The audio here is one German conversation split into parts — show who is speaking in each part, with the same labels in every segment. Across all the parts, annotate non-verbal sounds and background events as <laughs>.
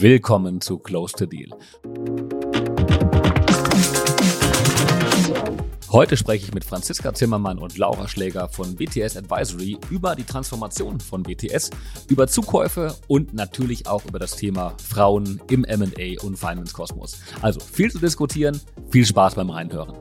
Speaker 1: Willkommen zu Close to Deal. Heute spreche ich mit Franziska Zimmermann und Laura Schläger von BTS Advisory über die Transformation von BTS, über Zukäufe und natürlich auch über das Thema Frauen im M&A und Finance Kosmos. Also viel zu diskutieren, viel Spaß beim Reinhören.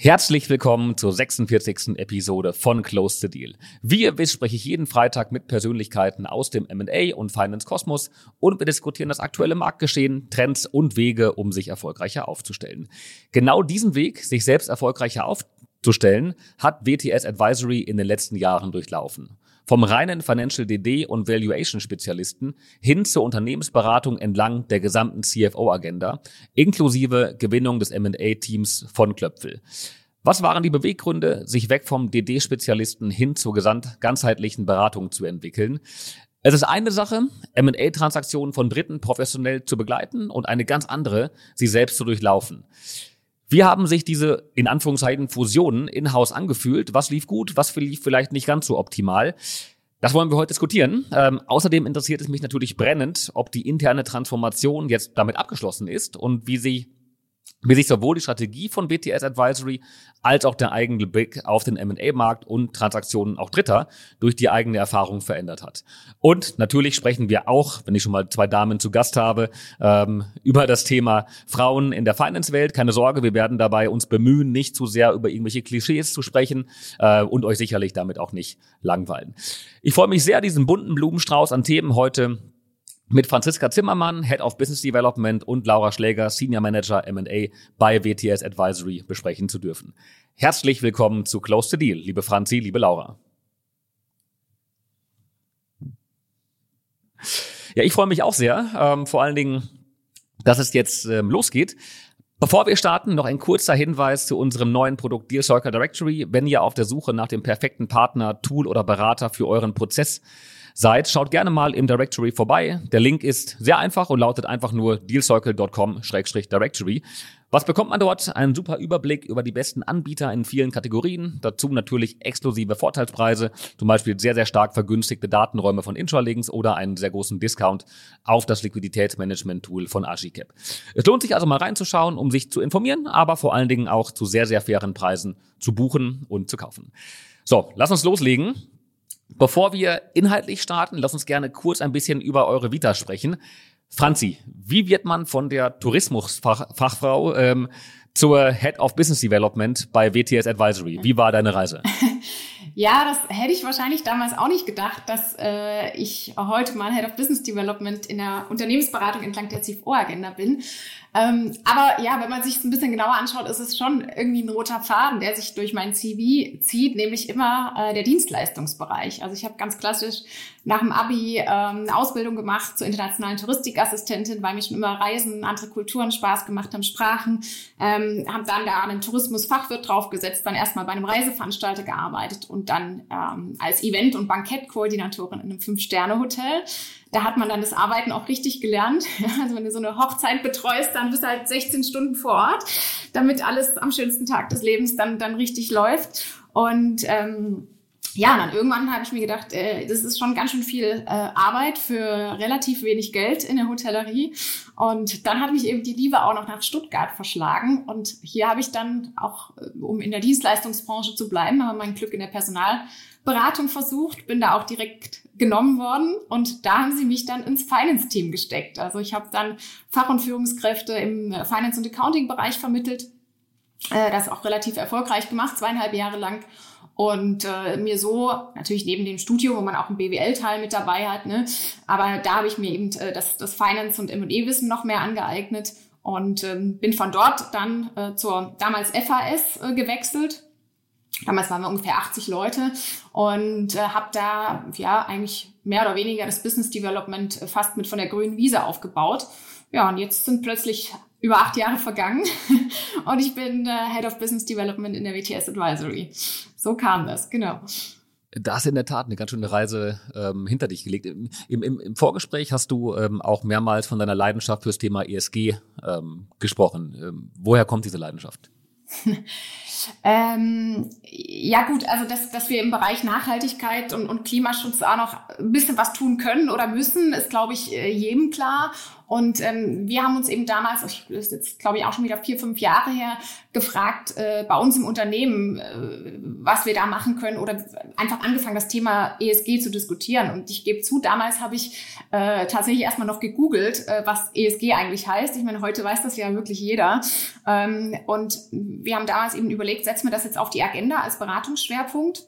Speaker 1: Herzlich willkommen zur 46. Episode von Close the Deal. Wie ihr wisst, spreche ich jeden Freitag mit Persönlichkeiten aus dem M&A und Finance Kosmos und wir diskutieren das aktuelle Marktgeschehen, Trends und Wege, um sich erfolgreicher aufzustellen. Genau diesen Weg, sich selbst erfolgreicher aufzustellen, hat WTS Advisory in den letzten Jahren durchlaufen. Vom reinen Financial DD und Valuation Spezialisten hin zur Unternehmensberatung entlang der gesamten CFO-Agenda, inklusive Gewinnung des M&A-Teams von Klöpfel. Was waren die Beweggründe, sich weg vom DD-Spezialisten hin zur gesamt ganzheitlichen Beratung zu entwickeln? Es ist eine Sache, M&A-Transaktionen von Dritten professionell zu begleiten und eine ganz andere, sie selbst zu durchlaufen. Wie haben sich diese in Anführungszeichen Fusionen in-house angefühlt? Was lief gut? Was lief vielleicht nicht ganz so optimal? Das wollen wir heute diskutieren. Ähm, außerdem interessiert es mich natürlich brennend, ob die interne Transformation jetzt damit abgeschlossen ist und wie sie wie sich sowohl die Strategie von BTS Advisory als auch der eigene Blick auf den M&A-Markt und Transaktionen auch Dritter durch die eigene Erfahrung verändert hat. Und natürlich sprechen wir auch, wenn ich schon mal zwei Damen zu Gast habe, ähm, über das Thema Frauen in der Finance-Welt. Keine Sorge, wir werden dabei uns bemühen, nicht zu sehr über irgendwelche Klischees zu sprechen äh, und euch sicherlich damit auch nicht langweilen. Ich freue mich sehr, diesen bunten Blumenstrauß an Themen heute mit Franziska Zimmermann, Head of Business Development und Laura Schläger, Senior Manager M&A bei WTS Advisory besprechen zu dürfen. Herzlich willkommen zu Close to Deal, liebe Franzi, liebe Laura. Ja, ich freue mich auch sehr, ähm, vor allen Dingen, dass es jetzt ähm, losgeht. Bevor wir starten, noch ein kurzer Hinweis zu unserem neuen Produkt Deal Circle Directory. Wenn ihr auf der Suche nach dem perfekten Partner, Tool oder Berater für euren Prozess seid, schaut gerne mal im Directory vorbei. Der Link ist sehr einfach und lautet einfach nur dealcircle.com-directory. Was bekommt man dort? Einen super Überblick über die besten Anbieter in vielen Kategorien. Dazu natürlich exklusive Vorteilspreise, zum Beispiel sehr, sehr stark vergünstigte Datenräume von Intralinks oder einen sehr großen Discount auf das Liquiditätsmanagement-Tool von Archicap. Es lohnt sich also mal reinzuschauen, um sich zu informieren, aber vor allen Dingen auch zu sehr, sehr fairen Preisen zu buchen und zu kaufen. So, lass uns loslegen. Bevor wir inhaltlich starten, lass uns gerne kurz ein bisschen über eure Vita sprechen. Franzi, wie wird man von der Tourismusfachfrau ähm, zur Head of Business Development bei WTS Advisory? Wie war deine Reise? <laughs>
Speaker 2: Ja, das hätte ich wahrscheinlich damals auch nicht gedacht, dass äh, ich heute mal Head of Business Development in der Unternehmensberatung entlang der CFO-Agenda bin. Ähm, aber ja, wenn man sich es ein bisschen genauer anschaut, ist es schon irgendwie ein roter Faden, der sich durch mein CV zieht, nämlich immer äh, der Dienstleistungsbereich. Also ich habe ganz klassisch nach dem Abi ähm, eine Ausbildung gemacht zur internationalen Touristikassistentin, weil mir schon immer Reisen, andere Kulturen Spaß gemacht haben, Sprachen, ähm, habe dann da einen Tourismusfachwirt draufgesetzt, dann erstmal bei einem Reiseveranstalter gearbeitet und dann ähm, als Event- und Bankettkoordinatorin in einem Fünf-Sterne-Hotel. Da hat man dann das Arbeiten auch richtig gelernt. <laughs> Also wenn du so eine Hochzeit betreust, dann bist du halt 16 Stunden vor Ort, damit alles am schönsten Tag des Lebens dann, dann richtig läuft. Und ähm, ja, dann irgendwann habe ich mir gedacht, äh, das ist schon ganz schön viel äh, Arbeit für relativ wenig Geld in der Hotellerie. Und dann hat mich eben die Liebe auch noch nach Stuttgart verschlagen. Und hier habe ich dann auch, äh, um in der Dienstleistungsbranche zu bleiben, aber mein Glück in der Personalberatung versucht, bin da auch direkt genommen worden und da haben sie mich dann ins Finance-Team gesteckt. Also ich habe dann Fach- und Führungskräfte im Finance- und Accounting-Bereich vermittelt, äh, das auch relativ erfolgreich gemacht, zweieinhalb Jahre lang und äh, mir so natürlich neben dem Studium, wo man auch einen BWL-Teil mit dabei hat, ne, aber da habe ich mir eben äh, das, das Finance- und M&E-Wissen noch mehr angeeignet und ähm, bin von dort dann äh, zur damals FAS äh, gewechselt. Damals waren wir ungefähr 80 Leute und äh, habe da ja eigentlich mehr oder weniger das Business Development äh, fast mit von der grünen Wiese aufgebaut. Ja, und jetzt sind plötzlich über acht Jahre vergangen <laughs> und ich bin äh, Head of Business Development in der WTS Advisory. So kam das, genau.
Speaker 1: Da hast du in der Tat eine ganz schöne Reise ähm, hinter dich gelegt. Im, im, Im Vorgespräch hast du ähm, auch mehrmals von deiner Leidenschaft fürs Thema ESG ähm, gesprochen. Ähm, woher kommt diese Leidenschaft? <laughs>
Speaker 2: Ähm, ja gut, also dass, dass wir im Bereich Nachhaltigkeit und, und Klimaschutz auch noch ein bisschen was tun können oder müssen, ist, glaube ich, äh, jedem klar. Und ähm, wir haben uns eben damals, ich, das ist jetzt glaube ich auch schon wieder vier, fünf Jahre her, gefragt äh, bei uns im Unternehmen, äh, was wir da machen können oder einfach angefangen, das Thema ESG zu diskutieren. Und ich gebe zu, damals habe ich äh, tatsächlich erstmal noch gegoogelt, äh, was ESG eigentlich heißt. Ich meine, heute weiß das ja wirklich jeder. Ähm, und wir haben damals eben überlegt, setzen wir das jetzt auf die Agenda als Beratungsschwerpunkt.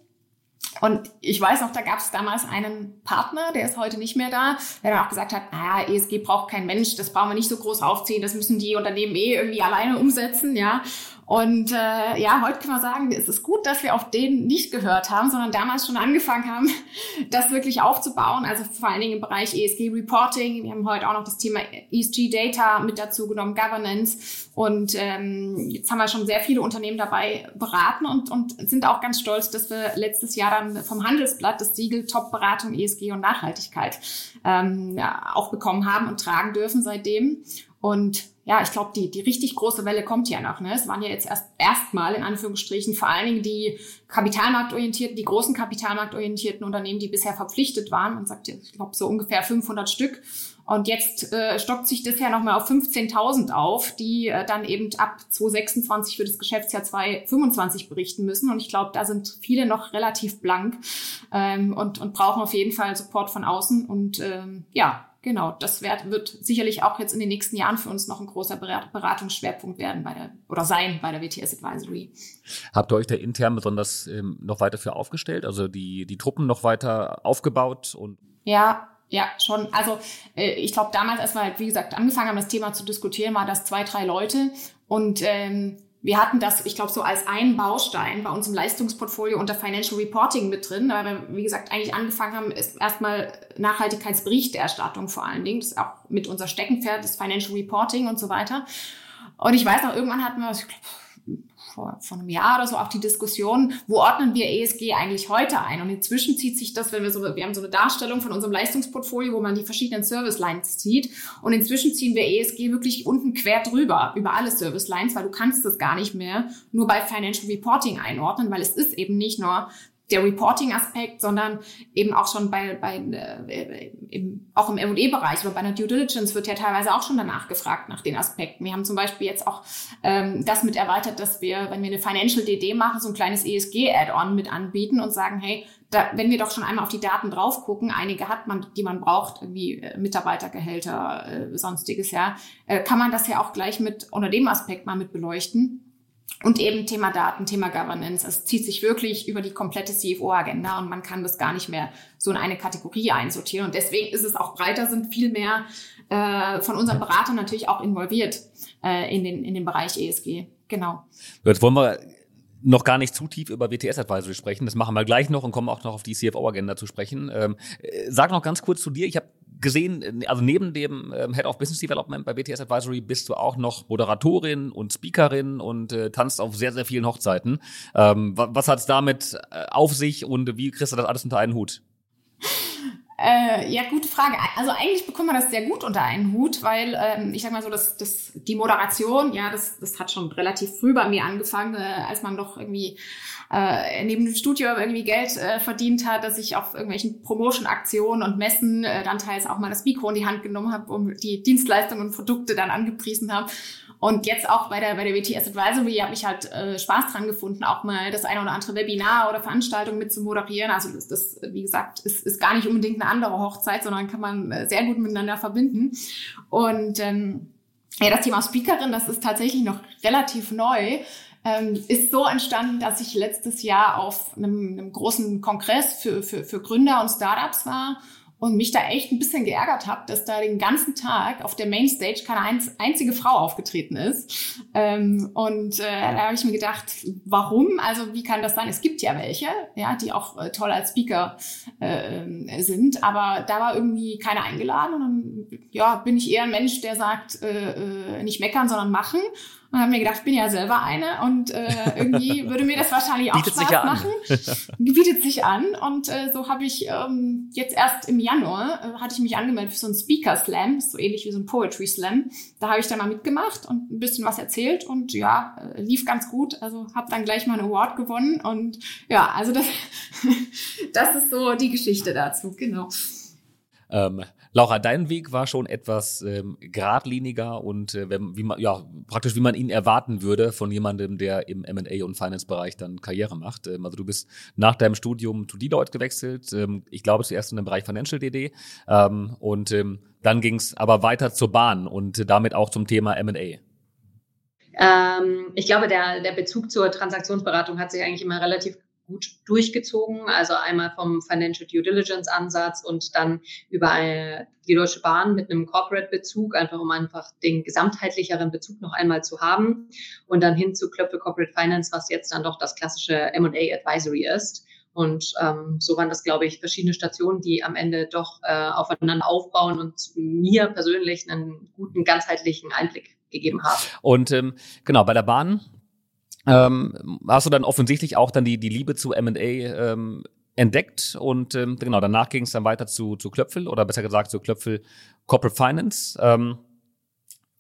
Speaker 2: Und ich weiß noch, da gab es damals einen Partner, der ist heute nicht mehr da, der dann auch gesagt hat, naja, ESG braucht kein Mensch, das brauchen wir nicht so groß aufziehen, das müssen die Unternehmen eh irgendwie alleine umsetzen, ja. Und äh, ja, heute kann man sagen, es ist gut, dass wir auf den nicht gehört haben, sondern damals schon angefangen haben, <laughs> das wirklich aufzubauen. Also vor allen Dingen im Bereich ESG Reporting. Wir haben heute auch noch das Thema ESG Data mit dazu genommen, Governance. Und ähm, jetzt haben wir schon sehr viele Unternehmen dabei beraten und, und sind auch ganz stolz, dass wir letztes Jahr dann vom Handelsblatt das Siegel Top Beratung ESG und Nachhaltigkeit ähm, ja, auch bekommen haben und tragen dürfen seitdem. Und ja, ich glaube, die, die richtig große Welle kommt ja noch. Ne? Es waren ja jetzt erst erstmal in Anführungsstrichen vor allen Dingen die kapitalmarktorientierten, die großen kapitalmarktorientierten Unternehmen, die bisher verpflichtet waren. Man sagt ich glaube, so ungefähr 500 Stück. Und jetzt äh, stockt sich das ja nochmal auf 15.000 auf, die äh, dann eben ab 2026 für das Geschäftsjahr 2025 berichten müssen. Und ich glaube, da sind viele noch relativ blank ähm, und, und brauchen auf jeden Fall Support von außen. Und ähm, ja, genau, das wird, wird sicherlich auch jetzt in den nächsten Jahren für uns noch ein großer Beratungsschwerpunkt werden bei der oder sein bei der WTS Advisory.
Speaker 1: Habt ihr euch da intern besonders ähm, noch weiter für aufgestellt, also die die Truppen noch weiter aufgebaut und
Speaker 2: ja, ja, schon. Also äh, ich glaube, damals, als wir halt, wie gesagt, angefangen haben, das Thema zu diskutieren, war das zwei, drei Leute. Und ähm, wir hatten das, ich glaube, so als einen Baustein bei uns im Leistungsportfolio unter Financial Reporting mit drin, weil wir, wie gesagt, eigentlich angefangen haben, ist erstmal Nachhaltigkeitsberichterstattung vor allen Dingen. Das ist auch mit unser Steckenpferd, das Financial Reporting und so weiter. Und ich weiß noch, irgendwann hatten wir, ich glaube, vor, vor einem Jahr oder so auch die Diskussion, wo ordnen wir ESG eigentlich heute ein? Und inzwischen zieht sich das, wenn wir so, wir haben so eine Darstellung von unserem Leistungsportfolio, wo man die verschiedenen Service Lines zieht. Und inzwischen ziehen wir ESG wirklich unten quer drüber, über alle Service Lines, weil du kannst das gar nicht mehr nur bei Financial Reporting einordnen, weil es ist eben nicht nur der Reporting-Aspekt, sondern eben auch schon bei, bei äh, im, auch im M&E-Bereich oder bei einer Due Diligence wird ja teilweise auch schon danach gefragt nach den Aspekten. Wir haben zum Beispiel jetzt auch ähm, das mit erweitert, dass wir, wenn wir eine Financial DD machen, so ein kleines ESG-Add-on mit anbieten und sagen, hey, da, wenn wir doch schon einmal auf die Daten drauf gucken, einige hat man, die man braucht, wie äh, Mitarbeitergehälter, äh, sonstiges, ja, äh, kann man das ja auch gleich mit unter dem Aspekt mal mit beleuchten. Und eben Thema Daten, Thema Governance. Es zieht sich wirklich über die komplette CFO-Agenda und man kann das gar nicht mehr so in eine Kategorie einsortieren. Und deswegen ist es auch breiter, sind viel mehr äh, von unseren Beratern natürlich auch involviert äh, in, den, in den Bereich ESG. Genau.
Speaker 1: Jetzt wollen wir noch gar nicht zu tief über WTS Advisory sprechen. Das machen wir gleich noch und kommen auch noch auf die CFO-Agenda zu sprechen. Ähm, äh, sag noch ganz kurz zu dir. Ich habe gesehen, also neben dem ähm, Head of Business Development bei BTS Advisory bist du auch noch Moderatorin und Speakerin und äh, tanzt auf sehr, sehr vielen Hochzeiten. Ähm, was hat es damit äh, auf sich und wie kriegst du das alles unter einen Hut?
Speaker 2: Äh, ja, gute Frage. Also eigentlich bekommt man das sehr gut unter einen Hut, weil ähm, ich sag mal so, dass das, die Moderation, ja, das, das hat schon relativ früh bei mir angefangen, äh, als man doch irgendwie äh, neben dem Studio irgendwie Geld äh, verdient hat, dass ich auf irgendwelchen Promotion-Aktionen und Messen äh, dann teils auch mal das Mikro in die Hand genommen habe, um die Dienstleistungen und Produkte dann angepriesen habe. Und jetzt auch bei der, bei der WTS Advisory habe ich halt äh, Spaß dran gefunden, auch mal das eine oder andere Webinar oder Veranstaltung mit zu moderieren. Also das, das wie gesagt, ist, ist gar nicht unbedingt eine andere Hochzeit, sondern kann man äh, sehr gut miteinander verbinden. Und ähm, ja, das Thema Speakerin, das ist tatsächlich noch relativ neu. Ähm, ist so entstanden, dass ich letztes Jahr auf einem, einem großen Kongress für, für, für Gründer und Startups war und mich da echt ein bisschen geärgert habe, dass da den ganzen Tag auf der Mainstage keine einzige Frau aufgetreten ist. Ähm, und äh, da habe ich mir gedacht, warum? Also wie kann das sein? Es gibt ja welche, ja, die auch äh, toll als Speaker äh, sind, aber da war irgendwie keiner eingeladen. Und dann ja, bin ich eher ein Mensch, der sagt, äh, äh nicht meckern, sondern machen. Und habe mir gedacht, ich bin ja selber eine und äh, irgendwie <laughs> würde mir das wahrscheinlich auch Bietet Spaß ja machen. Bietet sich an und äh, so habe ich ähm, jetzt erst im Januar äh, hatte ich mich angemeldet für so einen Speaker Slam, so ähnlich wie so ein Poetry Slam. Da habe ich dann mal mitgemacht und ein bisschen was erzählt und ja, äh, lief ganz gut. Also habe dann gleich mal einen Award gewonnen und ja, also das, <laughs> das ist so die Geschichte dazu, genau.
Speaker 1: Ähm, Laura, dein Weg war schon etwas ähm, geradliniger und äh, wie man, ja, praktisch wie man ihn erwarten würde von jemandem, der im M&A und Finance-Bereich dann Karriere macht. Ähm, also du bist nach deinem Studium zu Deloitte gewechselt. Ähm, ich glaube zuerst in den Bereich Financial DD ähm, und ähm, dann ging es aber weiter zur Bahn und damit auch zum Thema M&A.
Speaker 3: Ähm, ich glaube, der, der Bezug zur Transaktionsberatung hat sich eigentlich immer relativ gut durchgezogen. Also einmal vom Financial Due Diligence Ansatz und dann über die Deutsche Bahn mit einem Corporate Bezug, einfach um einfach den gesamtheitlicheren Bezug noch einmal zu haben. Und dann hin zu Klöpfe Corporate Finance, was jetzt dann doch das klassische M&A Advisory ist. Und ähm, so waren das, glaube ich, verschiedene Stationen, die am Ende doch äh, aufeinander aufbauen und mir persönlich einen guten ganzheitlichen Einblick gegeben haben.
Speaker 1: Und ähm, genau, bei der Bahn ähm, hast du dann offensichtlich auch dann die, die Liebe zu M&A ähm, entdeckt und ähm, genau, danach ging es dann weiter zu, zu Klöpfel oder besser gesagt zu Klöpfel Corporate Finance. Ähm,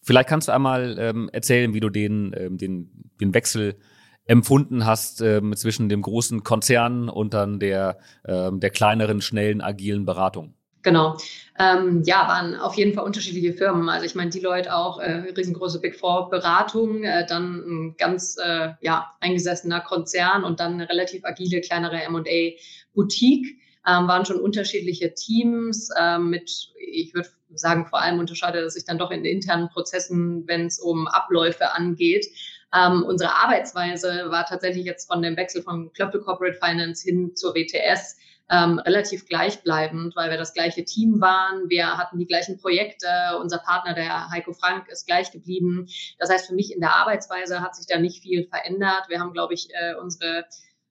Speaker 1: vielleicht kannst du einmal ähm, erzählen, wie du den, ähm, den, den Wechsel empfunden hast ähm, zwischen dem großen Konzern und dann der, ähm, der kleineren, schnellen, agilen Beratung.
Speaker 3: Genau. Ähm, ja, waren auf jeden Fall unterschiedliche Firmen. Also ich meine, die Leute auch äh, riesengroße Big Four Beratung, äh, dann ein ganz äh, ja, eingesessener Konzern und dann eine relativ agile, kleinere M&A Boutique. Ähm, waren schon unterschiedliche Teams äh, mit, ich würde sagen, vor allem unterscheidet es sich dann doch in internen Prozessen, wenn es um Abläufe angeht. Ähm, unsere Arbeitsweise war tatsächlich jetzt von dem Wechsel von Klöppel Corporate Finance hin zur WTS ähm, relativ gleichbleibend, weil wir das gleiche Team waren. Wir hatten die gleichen Projekte. Unser Partner, der Heiko Frank, ist gleich geblieben. Das heißt, für mich in der Arbeitsweise hat sich da nicht viel verändert. Wir haben, glaube ich, äh, unsere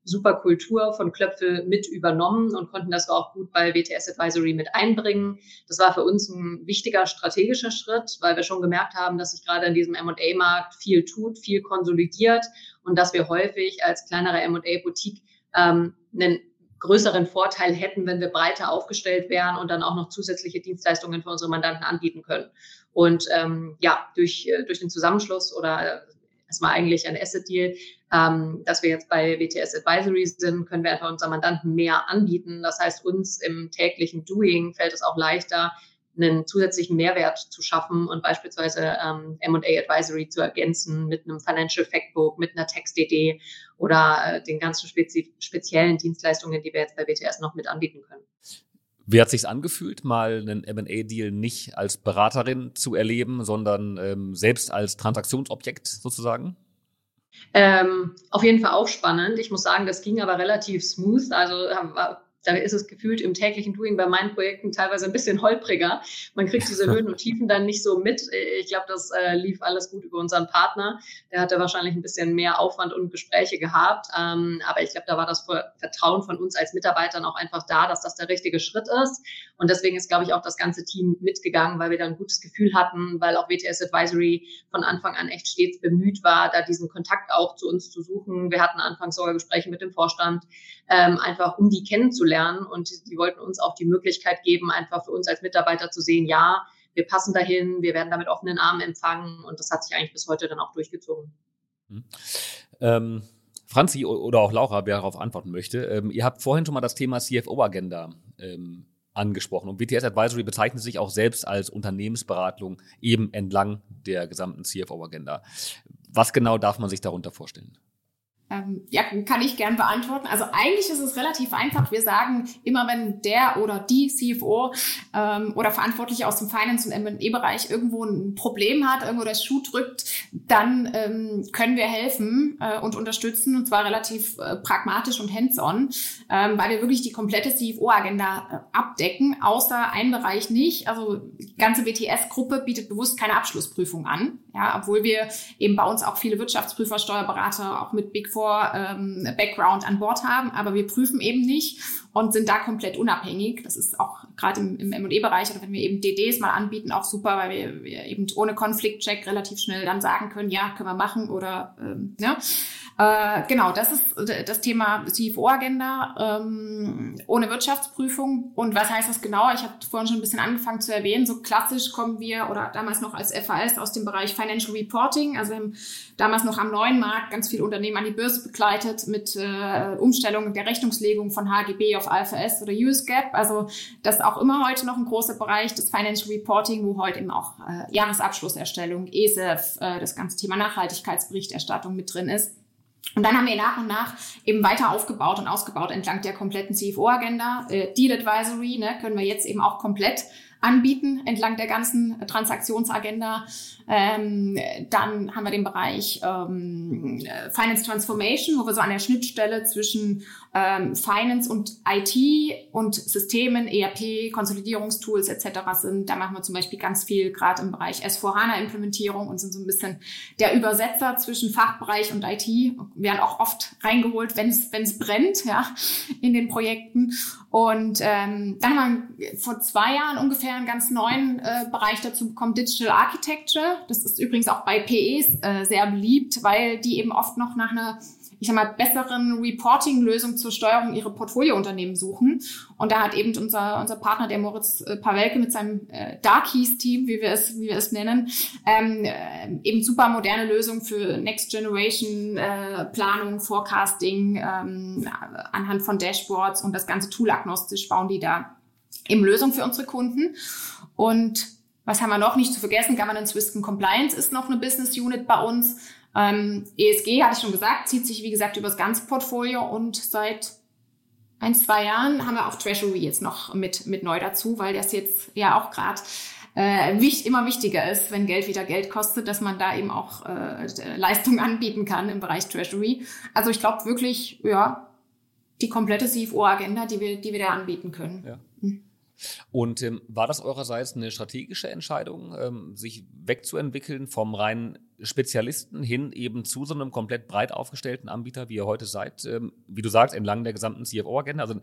Speaker 3: super Kultur von Klöpfel mit übernommen und konnten das auch gut bei WTS Advisory mit einbringen. Das war für uns ein wichtiger strategischer Schritt, weil wir schon gemerkt haben, dass sich gerade in diesem M&A-Markt viel tut, viel konsolidiert und dass wir häufig als kleinere M&A-Boutique ähm, einen größeren Vorteil hätten, wenn wir breiter aufgestellt wären und dann auch noch zusätzliche Dienstleistungen für unsere Mandanten anbieten können. Und ähm, ja, durch, äh, durch den Zusammenschluss oder erstmal eigentlich ein Asset-Deal, ähm, dass wir jetzt bei WTS Advisory sind, können wir einfach unseren Mandanten mehr anbieten. Das heißt, uns im täglichen Doing fällt es auch leichter, einen zusätzlichen Mehrwert zu schaffen und beispielsweise ähm, M&A Advisory zu ergänzen mit einem Financial Factbook, mit einer Text-DD oder äh, den ganzen spezi speziellen Dienstleistungen, die wir jetzt bei WTS noch mit anbieten können.
Speaker 1: Wie hat sich's angefühlt, mal einen M&A-Deal nicht als Beraterin zu erleben, sondern ähm, selbst als Transaktionsobjekt sozusagen?
Speaker 3: Ähm, auf jeden Fall auch spannend. Ich muss sagen, das ging aber relativ smooth. Also war da ist es gefühlt im täglichen Doing bei meinen Projekten teilweise ein bisschen holpriger. Man kriegt diese <laughs> Höhen und Tiefen dann nicht so mit. Ich glaube, das äh, lief alles gut über unseren Partner. Der hatte wahrscheinlich ein bisschen mehr Aufwand und Gespräche gehabt. Ähm, aber ich glaube, da war das Vertrauen von uns als Mitarbeitern auch einfach da, dass das der richtige Schritt ist. Und deswegen ist, glaube ich, auch das ganze Team mitgegangen, weil wir da ein gutes Gefühl hatten, weil auch WTS Advisory von Anfang an echt stets bemüht war, da diesen Kontakt auch zu uns zu suchen. Wir hatten anfangs sogar Gespräche mit dem Vorstand, ähm, einfach um die kennenzulernen lernen. Und die wollten uns auch die Möglichkeit geben, einfach für uns als Mitarbeiter zu sehen, ja, wir passen dahin, wir werden da mit offenen Armen empfangen. Und das hat sich eigentlich bis heute dann auch durchgezogen.
Speaker 1: Mhm. Ähm, Franzi oder auch Laura, wer darauf antworten möchte, ähm, ihr habt vorhin schon mal das Thema CFO-Agenda ähm, angesprochen. Und BTS Advisory bezeichnet sich auch selbst als Unternehmensberatung eben entlang der gesamten CFO-Agenda. Was genau darf man sich darunter vorstellen?
Speaker 2: Ähm, ja, kann ich gern beantworten. Also eigentlich ist es relativ einfach. Wir sagen immer, wenn der oder die CFO ähm, oder Verantwortliche aus dem Finance- und M&E-Bereich irgendwo ein Problem hat, irgendwo der Schuh drückt, dann ähm, können wir helfen äh, und unterstützen und zwar relativ äh, pragmatisch und hands-on, ähm, weil wir wirklich die komplette CFO-Agenda äh, abdecken, außer ein Bereich nicht. Also die ganze WTS-Gruppe bietet bewusst keine Abschlussprüfung an. Ja, obwohl wir eben bei uns auch viele Wirtschaftsprüfer, Steuerberater auch mit Big Four ähm, Background an Bord haben, aber wir prüfen eben nicht und sind da komplett unabhängig. Das ist auch gerade im, im M&E-Bereich oder wenn wir eben DDs mal anbieten, auch super, weil wir, wir eben ohne Konfliktcheck relativ schnell dann sagen können, ja, können wir machen oder ähm, ja. Äh, genau, das ist das Thema CFO-Agenda ähm, ohne Wirtschaftsprüfung. Und was heißt das genau? Ich habe vorhin schon ein bisschen angefangen zu erwähnen. So klassisch kommen wir oder damals noch als FAS aus dem Bereich Financial Reporting. Also haben damals noch am neuen Markt ganz viele Unternehmen an die Börse begleitet mit äh, Umstellung der Rechnungslegung von HGB auf AFS oder US GAAP. Also das ist auch immer heute noch ein großer Bereich des Financial Reporting, wo heute eben auch äh, Jahresabschlusserstellung, ESEF, äh, das ganze Thema Nachhaltigkeitsberichterstattung mit drin ist. Und dann haben wir nach und nach eben weiter aufgebaut und ausgebaut entlang der kompletten CFO-Agenda. Äh, Deal Advisory ne, können wir jetzt eben auch komplett anbieten entlang der ganzen Transaktionsagenda. Ähm, dann haben wir den Bereich ähm, Finance Transformation, wo wir so an der Schnittstelle zwischen ähm, Finance und IT und Systemen, ERP, Konsolidierungstools etc. sind. Da machen wir zum Beispiel ganz viel gerade im Bereich S4HANA-Implementierung und sind so ein bisschen der Übersetzer zwischen Fachbereich und IT. Wir werden auch oft reingeholt, wenn es brennt, ja, in den Projekten. Und ähm, dann haben wir vor zwei Jahren ungefähr einen ganz neuen äh, Bereich dazu bekommen, Digital Architecture. Das ist übrigens auch bei PEs äh, sehr beliebt, weil die eben oft noch nach einer ich sag mal, besseren Reporting-Lösung zur Steuerung ihrer Portfoliounternehmen suchen. Und da hat eben unser, unser Partner, der Moritz äh, Pawelke mit seinem äh, Darkies-Team, wie wir es, wie wir es nennen, ähm, äh, eben super moderne Lösungen für Next Generation äh, Planung, Forecasting ähm, anhand von Dashboards und das ganze Tool agnostisch bauen die da eben Lösungen für unsere Kunden. Und was haben wir noch nicht zu vergessen? Governance, Risk and Compliance ist noch eine Business Unit bei uns. Ähm, ESG, hatte ich schon gesagt, zieht sich, wie gesagt, über das ganze Portfolio und seit ein, zwei Jahren haben wir auch Treasury jetzt noch mit, mit neu dazu, weil das jetzt ja auch gerade äh, wichtig, immer wichtiger ist, wenn Geld wieder Geld kostet, dass man da eben auch äh, Leistungen <laughs> anbieten kann im Bereich Treasury. Also ich glaube wirklich, ja, die komplette CFO-Agenda, die wir, die wir da anbieten können. Ja.
Speaker 1: Und ähm, war das eurerseits eine strategische Entscheidung, ähm, sich wegzuentwickeln vom reinen Spezialisten hin eben zu so einem komplett breit aufgestellten Anbieter, wie ihr heute seid, ähm, wie du sagst, entlang der gesamten CFO-Agenda, also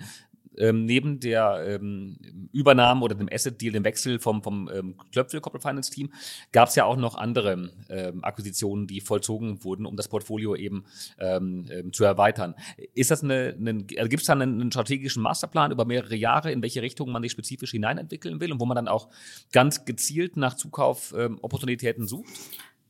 Speaker 1: ähm, neben der ähm, Übernahme oder dem Asset-Deal, dem Wechsel vom, vom ähm, Klöpfel Corporate Finance Team, gab es ja auch noch andere ähm, Akquisitionen, die vollzogen wurden, um das Portfolio eben ähm, ähm, zu erweitern. Ist das eine, eine also gibt es da einen, einen, strategischen Masterplan über mehrere Jahre, in welche Richtung man sich spezifisch hineinentwickeln will und wo man dann auch ganz gezielt nach Zukauf ähm, Opportunitäten sucht?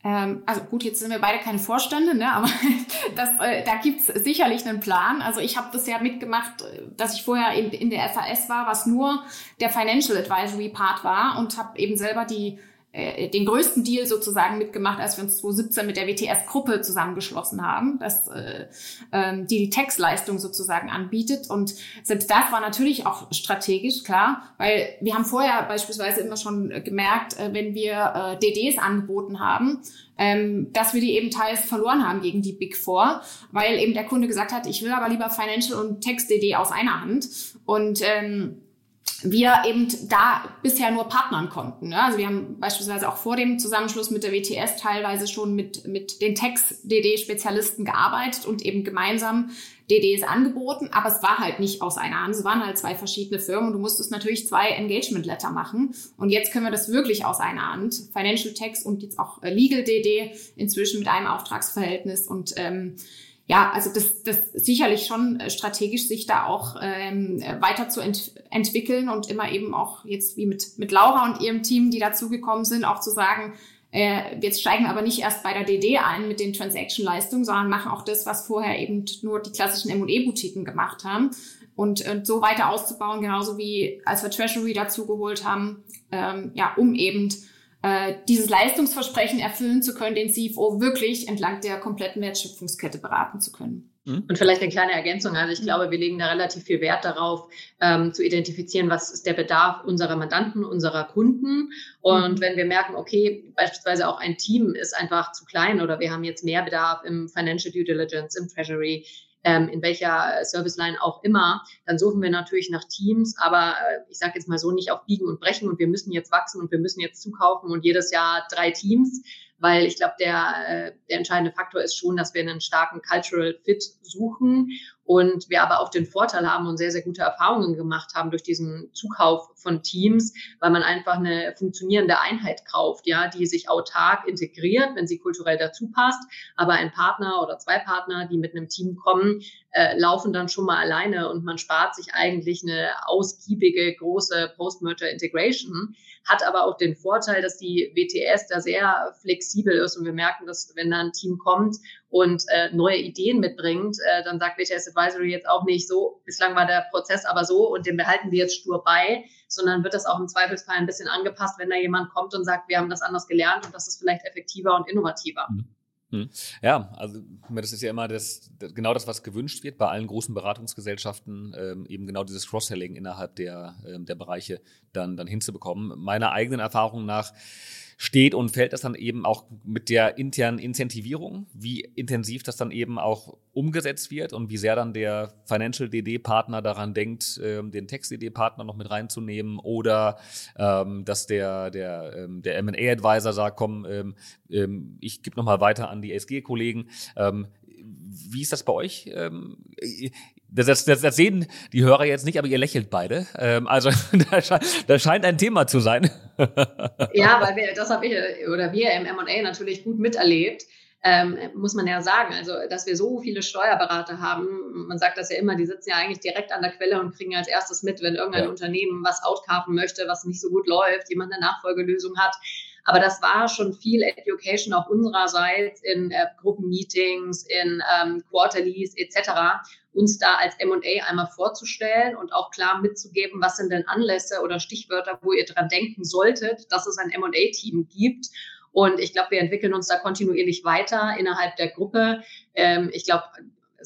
Speaker 2: Ähm, also gut, jetzt sind wir beide keine Vorstände, ne? aber <laughs> das, äh, da gibt's sicherlich einen Plan. Also ich habe das ja mitgemacht, dass ich vorher in, in der FAS war, was nur der Financial Advisory Part war und habe eben selber die äh, den größten Deal sozusagen mitgemacht, als wir uns 2017 mit der WTS-Gruppe zusammengeschlossen haben, dass äh, ähm, die die Textleistung sozusagen anbietet. Und selbst das war natürlich auch strategisch, klar, weil wir haben vorher beispielsweise immer schon gemerkt, äh, wenn wir äh, DDs angeboten haben, ähm, dass wir die eben teils verloren haben gegen die Big Four, weil eben der Kunde gesagt hat, ich will aber lieber Financial und Text-DD aus einer Hand. Und ähm, wir eben da bisher nur partnern konnten. Ne? Also wir haben beispielsweise auch vor dem Zusammenschluss mit der WTS teilweise schon mit, mit den Text-DD-Spezialisten gearbeitet und eben gemeinsam DDs angeboten, aber es war halt nicht aus einer Hand. Es waren halt zwei verschiedene Firmen und du musstest natürlich zwei Engagement-Letter machen. Und jetzt können wir das wirklich aus einer Hand. Financial Text und jetzt auch äh, Legal DD inzwischen mit einem Auftragsverhältnis und ähm, ja, also das, das sicherlich schon äh, strategisch sich da auch ähm, weiter zu ent entwickeln und immer eben auch jetzt wie mit, mit Laura und ihrem Team, die dazugekommen sind, auch zu sagen, äh, jetzt steigen aber nicht erst bei der DD ein mit den Transaction-Leistungen, sondern machen auch das, was vorher eben nur die klassischen M&E-Boutiquen gemacht haben. Und, und so weiter auszubauen, genauso wie als wir Treasury dazugeholt haben, ähm, ja, um eben äh, dieses Leistungsversprechen erfüllen zu können, den CFO wirklich entlang der kompletten Wertschöpfungskette beraten zu können.
Speaker 3: Mhm. Und vielleicht eine kleine Ergänzung. Also ich mhm. glaube, wir legen da relativ viel Wert darauf, ähm, zu identifizieren, was ist der Bedarf unserer Mandanten, unserer Kunden. Und mhm. wenn wir merken, okay, beispielsweise auch ein Team ist einfach zu klein oder wir haben jetzt mehr Bedarf im Financial Due Diligence, im Treasury, ähm, in welcher Serviceline auch immer, dann suchen wir natürlich nach Teams, aber äh, ich sage jetzt mal so nicht auf Biegen und Brechen und wir müssen jetzt wachsen und wir müssen jetzt zukaufen und jedes Jahr drei Teams, weil ich glaube, der, äh, der entscheidende Faktor ist schon, dass wir einen starken Cultural Fit suchen und wir aber auch den Vorteil haben und sehr, sehr gute Erfahrungen gemacht haben durch diesen Zukauf von Teams, weil man einfach eine funktionierende Einheit kauft, ja, die sich autark integriert, wenn sie kulturell dazu passt. Aber ein Partner oder zwei Partner, die mit einem Team kommen, äh, laufen dann schon mal alleine und man spart sich eigentlich eine ausgiebige, große Post-Merger Integration, hat aber auch den Vorteil, dass die WTS da sehr flexibel ist und wir merken, dass wenn da ein Team kommt und äh, neue Ideen mitbringt, äh, dann sagt WTS Advisory jetzt auch nicht so, bislang war der Prozess aber so und den behalten wir jetzt stur bei, sondern wird das auch im Zweifelsfall ein bisschen angepasst, wenn da jemand kommt und sagt, wir haben das anders gelernt und das ist vielleicht effektiver und innovativer. Mhm.
Speaker 1: Hm. Ja, also das ist ja immer das, genau das, was gewünscht wird bei allen großen Beratungsgesellschaften, ähm, eben genau dieses Cross-Selling innerhalb der, ähm, der Bereiche dann, dann hinzubekommen. Meiner eigenen Erfahrung nach steht und fällt das dann eben auch mit der internen Incentivierung, wie intensiv das dann eben auch umgesetzt wird und wie sehr dann der Financial DD-Partner daran denkt, ähm, den Text-DD-Partner noch mit reinzunehmen oder ähm, dass der, der, ähm, der M&A-Advisor sagt, komm, ähm, ähm, ich gebe nochmal weiter an die SG-Kollegen. Wie ist das bei euch? Ähm, das, das, das sehen die Hörer jetzt nicht, aber ihr lächelt beide. Ähm, also <laughs> das scheint ein Thema zu sein. <laughs>
Speaker 3: ja, weil wir, das habe ich oder wir im M&A natürlich gut miterlebt. Ähm, muss man ja sagen, also dass wir so viele Steuerberater haben, man sagt das ja immer, die sitzen ja eigentlich direkt an der Quelle und kriegen als erstes mit, wenn irgendein ja. Unternehmen was outcarven möchte, was nicht so gut läuft, jemand eine Nachfolgelösung hat. Aber das war schon viel Education auch unsererseits in äh, Gruppenmeetings, in ähm, Quarterlies etc., uns da als M&A einmal vorzustellen und auch klar mitzugeben, was sind denn Anlässe oder Stichwörter, wo ihr dran denken solltet, dass es ein M&A-Team gibt. Und ich glaube, wir entwickeln uns da kontinuierlich weiter innerhalb der Gruppe. Ähm, ich glaube,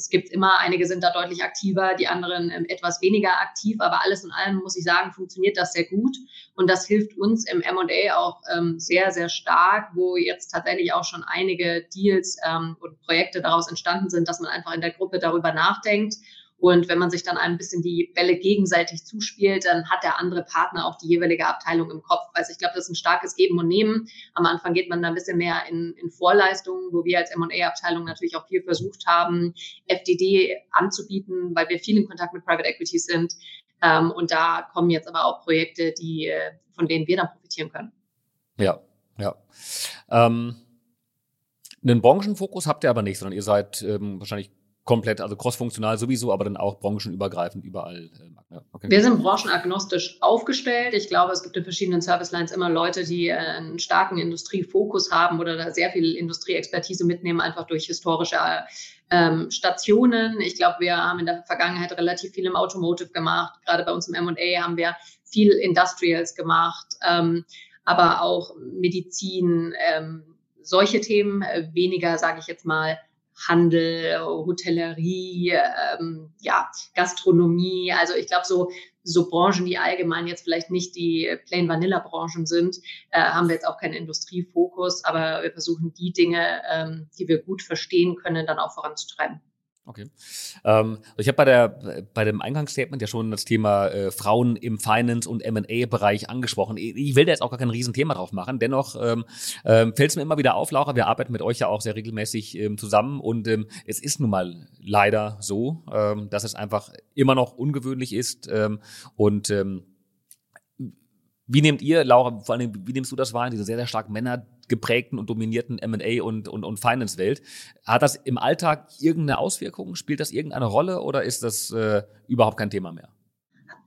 Speaker 3: es gibt immer, einige sind da deutlich aktiver, die anderen ähm, etwas weniger aktiv, aber alles in allem muss ich sagen, funktioniert das sehr gut. Und das hilft uns im M&A auch ähm, sehr, sehr stark, wo jetzt tatsächlich auch schon einige Deals ähm, und Projekte daraus entstanden sind, dass man einfach in der Gruppe darüber nachdenkt und wenn man sich dann ein bisschen die Bälle gegenseitig zuspielt, dann hat der andere Partner auch die jeweilige Abteilung im Kopf. Also ich glaube, das ist ein starkes Geben und Nehmen. Am Anfang geht man da ein bisschen mehr in, in Vorleistungen, wo wir als M&A-Abteilung natürlich auch viel versucht haben, FDD anzubieten, weil wir viel in Kontakt mit Private Equities sind. Ähm, und da kommen jetzt aber auch Projekte, die, von denen wir dann profitieren können.
Speaker 1: Ja, ja. Ähm, einen Branchenfokus habt ihr aber nicht, sondern ihr seid ähm, wahrscheinlich komplett, also crossfunktional sowieso, aber dann auch branchenübergreifend überall.
Speaker 3: Äh, ja, okay. Wir sind branchenagnostisch aufgestellt. Ich glaube, es gibt in verschiedenen Service Lines immer Leute, die äh, einen starken Industriefokus haben oder da sehr viel Industrieexpertise mitnehmen, einfach durch historische ähm, Stationen. Ich glaube, wir haben in der Vergangenheit relativ viel im Automotive gemacht. Gerade bei uns im M&A haben wir viel Industrials gemacht, ähm, aber auch Medizin, ähm, solche Themen, äh, weniger, sage ich jetzt mal, Handel, Hotellerie, ähm, ja, Gastronomie. Also ich glaube, so, so Branchen, die allgemein jetzt vielleicht nicht die Plain Vanilla Branchen sind, äh, haben wir jetzt auch keinen Industriefokus, aber wir versuchen die Dinge, ähm, die wir gut verstehen können, dann auch voranzutreiben.
Speaker 1: Okay. Ähm, ich habe bei, der, bei dem Eingangsstatement ja schon das Thema äh, Frauen im Finance- und M&A-Bereich angesprochen. Ich will da jetzt auch gar kein Riesenthema drauf machen. Dennoch ähm, ähm, fällt es mir immer wieder auf, Laura, wir arbeiten mit euch ja auch sehr regelmäßig ähm, zusammen und ähm, es ist nun mal leider so, ähm, dass es einfach immer noch ungewöhnlich ist ähm, und ähm, wie nehmt ihr, Laura, vor allem, wie nimmst du das wahr, diese sehr, sehr stark männergeprägten und dominierten M&A und, und, und Finance-Welt? Hat das im Alltag irgendeine Auswirkung? Spielt das irgendeine Rolle oder ist das äh, überhaupt kein Thema mehr?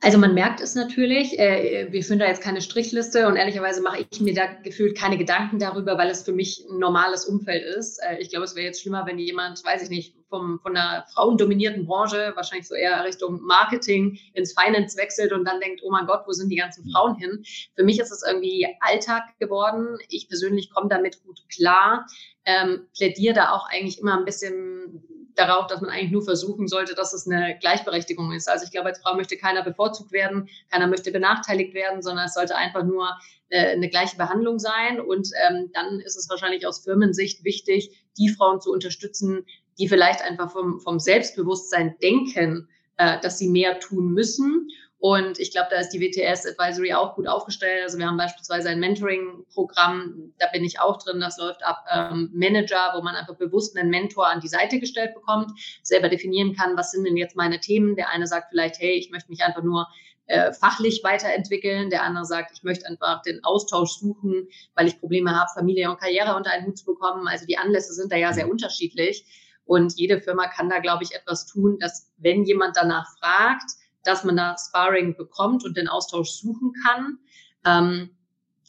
Speaker 3: Also man merkt es natürlich. Äh, wir führen da jetzt keine Strichliste und ehrlicherweise mache ich mir da gefühlt keine Gedanken darüber, weil es für mich ein normales Umfeld ist. Äh, ich glaube, es wäre jetzt schlimmer, wenn jemand, weiß ich nicht, vom, von einer frauendominierten Branche, wahrscheinlich so eher Richtung Marketing ins Finance wechselt und dann denkt, oh mein Gott, wo sind die ganzen Frauen hin? Für mich ist es irgendwie Alltag geworden. Ich persönlich komme damit gut klar. Ähm, plädiere da auch eigentlich immer ein bisschen darauf, dass man eigentlich nur versuchen sollte, dass es eine Gleichberechtigung ist. Also ich glaube, als Frau möchte keiner bevorzugt werden, keiner möchte benachteiligt werden, sondern es sollte einfach nur äh, eine gleiche Behandlung sein. Und ähm, dann ist es wahrscheinlich aus Firmensicht wichtig, die Frauen zu unterstützen, die vielleicht einfach vom, vom Selbstbewusstsein denken, äh, dass sie mehr tun müssen Und ich glaube, da ist die WTS Advisory auch gut aufgestellt. Also wir haben beispielsweise ein Mentoring-Programm, da bin ich auch drin, das läuft ab ähm, Manager, wo man einfach bewusst einen Mentor an die Seite gestellt bekommt, selber definieren kann, was sind denn jetzt meine Themen. Der eine sagt vielleicht, hey, ich möchte mich einfach nur äh, fachlich weiterentwickeln. Der andere sagt, ich möchte einfach den Austausch suchen, weil ich Probleme habe, Familie und Karriere unter einen Hut zu bekommen. Also die Anlässe sind da ja sehr unterschiedlich. Und jede Firma kann da, glaube ich, etwas tun, dass wenn jemand danach fragt, dass man da Sparring bekommt und den Austausch suchen kann. Ähm,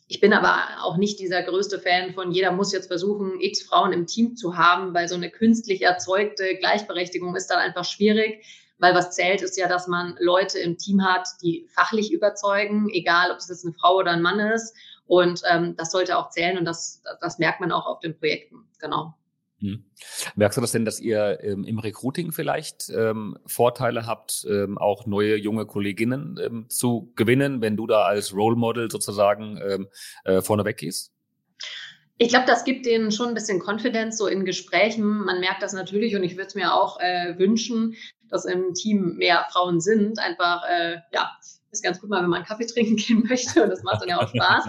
Speaker 3: ich bin aber auch nicht dieser größte Fan von, jeder muss jetzt versuchen, x Frauen im Team zu haben, weil so eine künstlich erzeugte Gleichberechtigung ist dann einfach schwierig, weil was zählt ist ja, dass man Leute im Team hat, die fachlich überzeugen, egal ob es jetzt eine Frau oder ein Mann ist. Und ähm, das sollte auch zählen und das, das merkt man auch auf den Projekten. Genau.
Speaker 1: Hm. Merkst du das denn, dass ihr ähm, im Recruiting vielleicht ähm, Vorteile habt, ähm, auch neue junge Kolleginnen ähm, zu gewinnen, wenn du da als Role Model sozusagen ähm, äh, vorneweg gehst?
Speaker 3: Ich glaube, das gibt denen schon ein bisschen Confidence so in Gesprächen. Man merkt das natürlich und ich würde es mir auch äh, wünschen, dass im Team mehr Frauen sind. Einfach, äh, ja, ist ganz gut mal, wenn man Kaffee trinken <laughs> gehen möchte und das macht dann ja auch Spaß.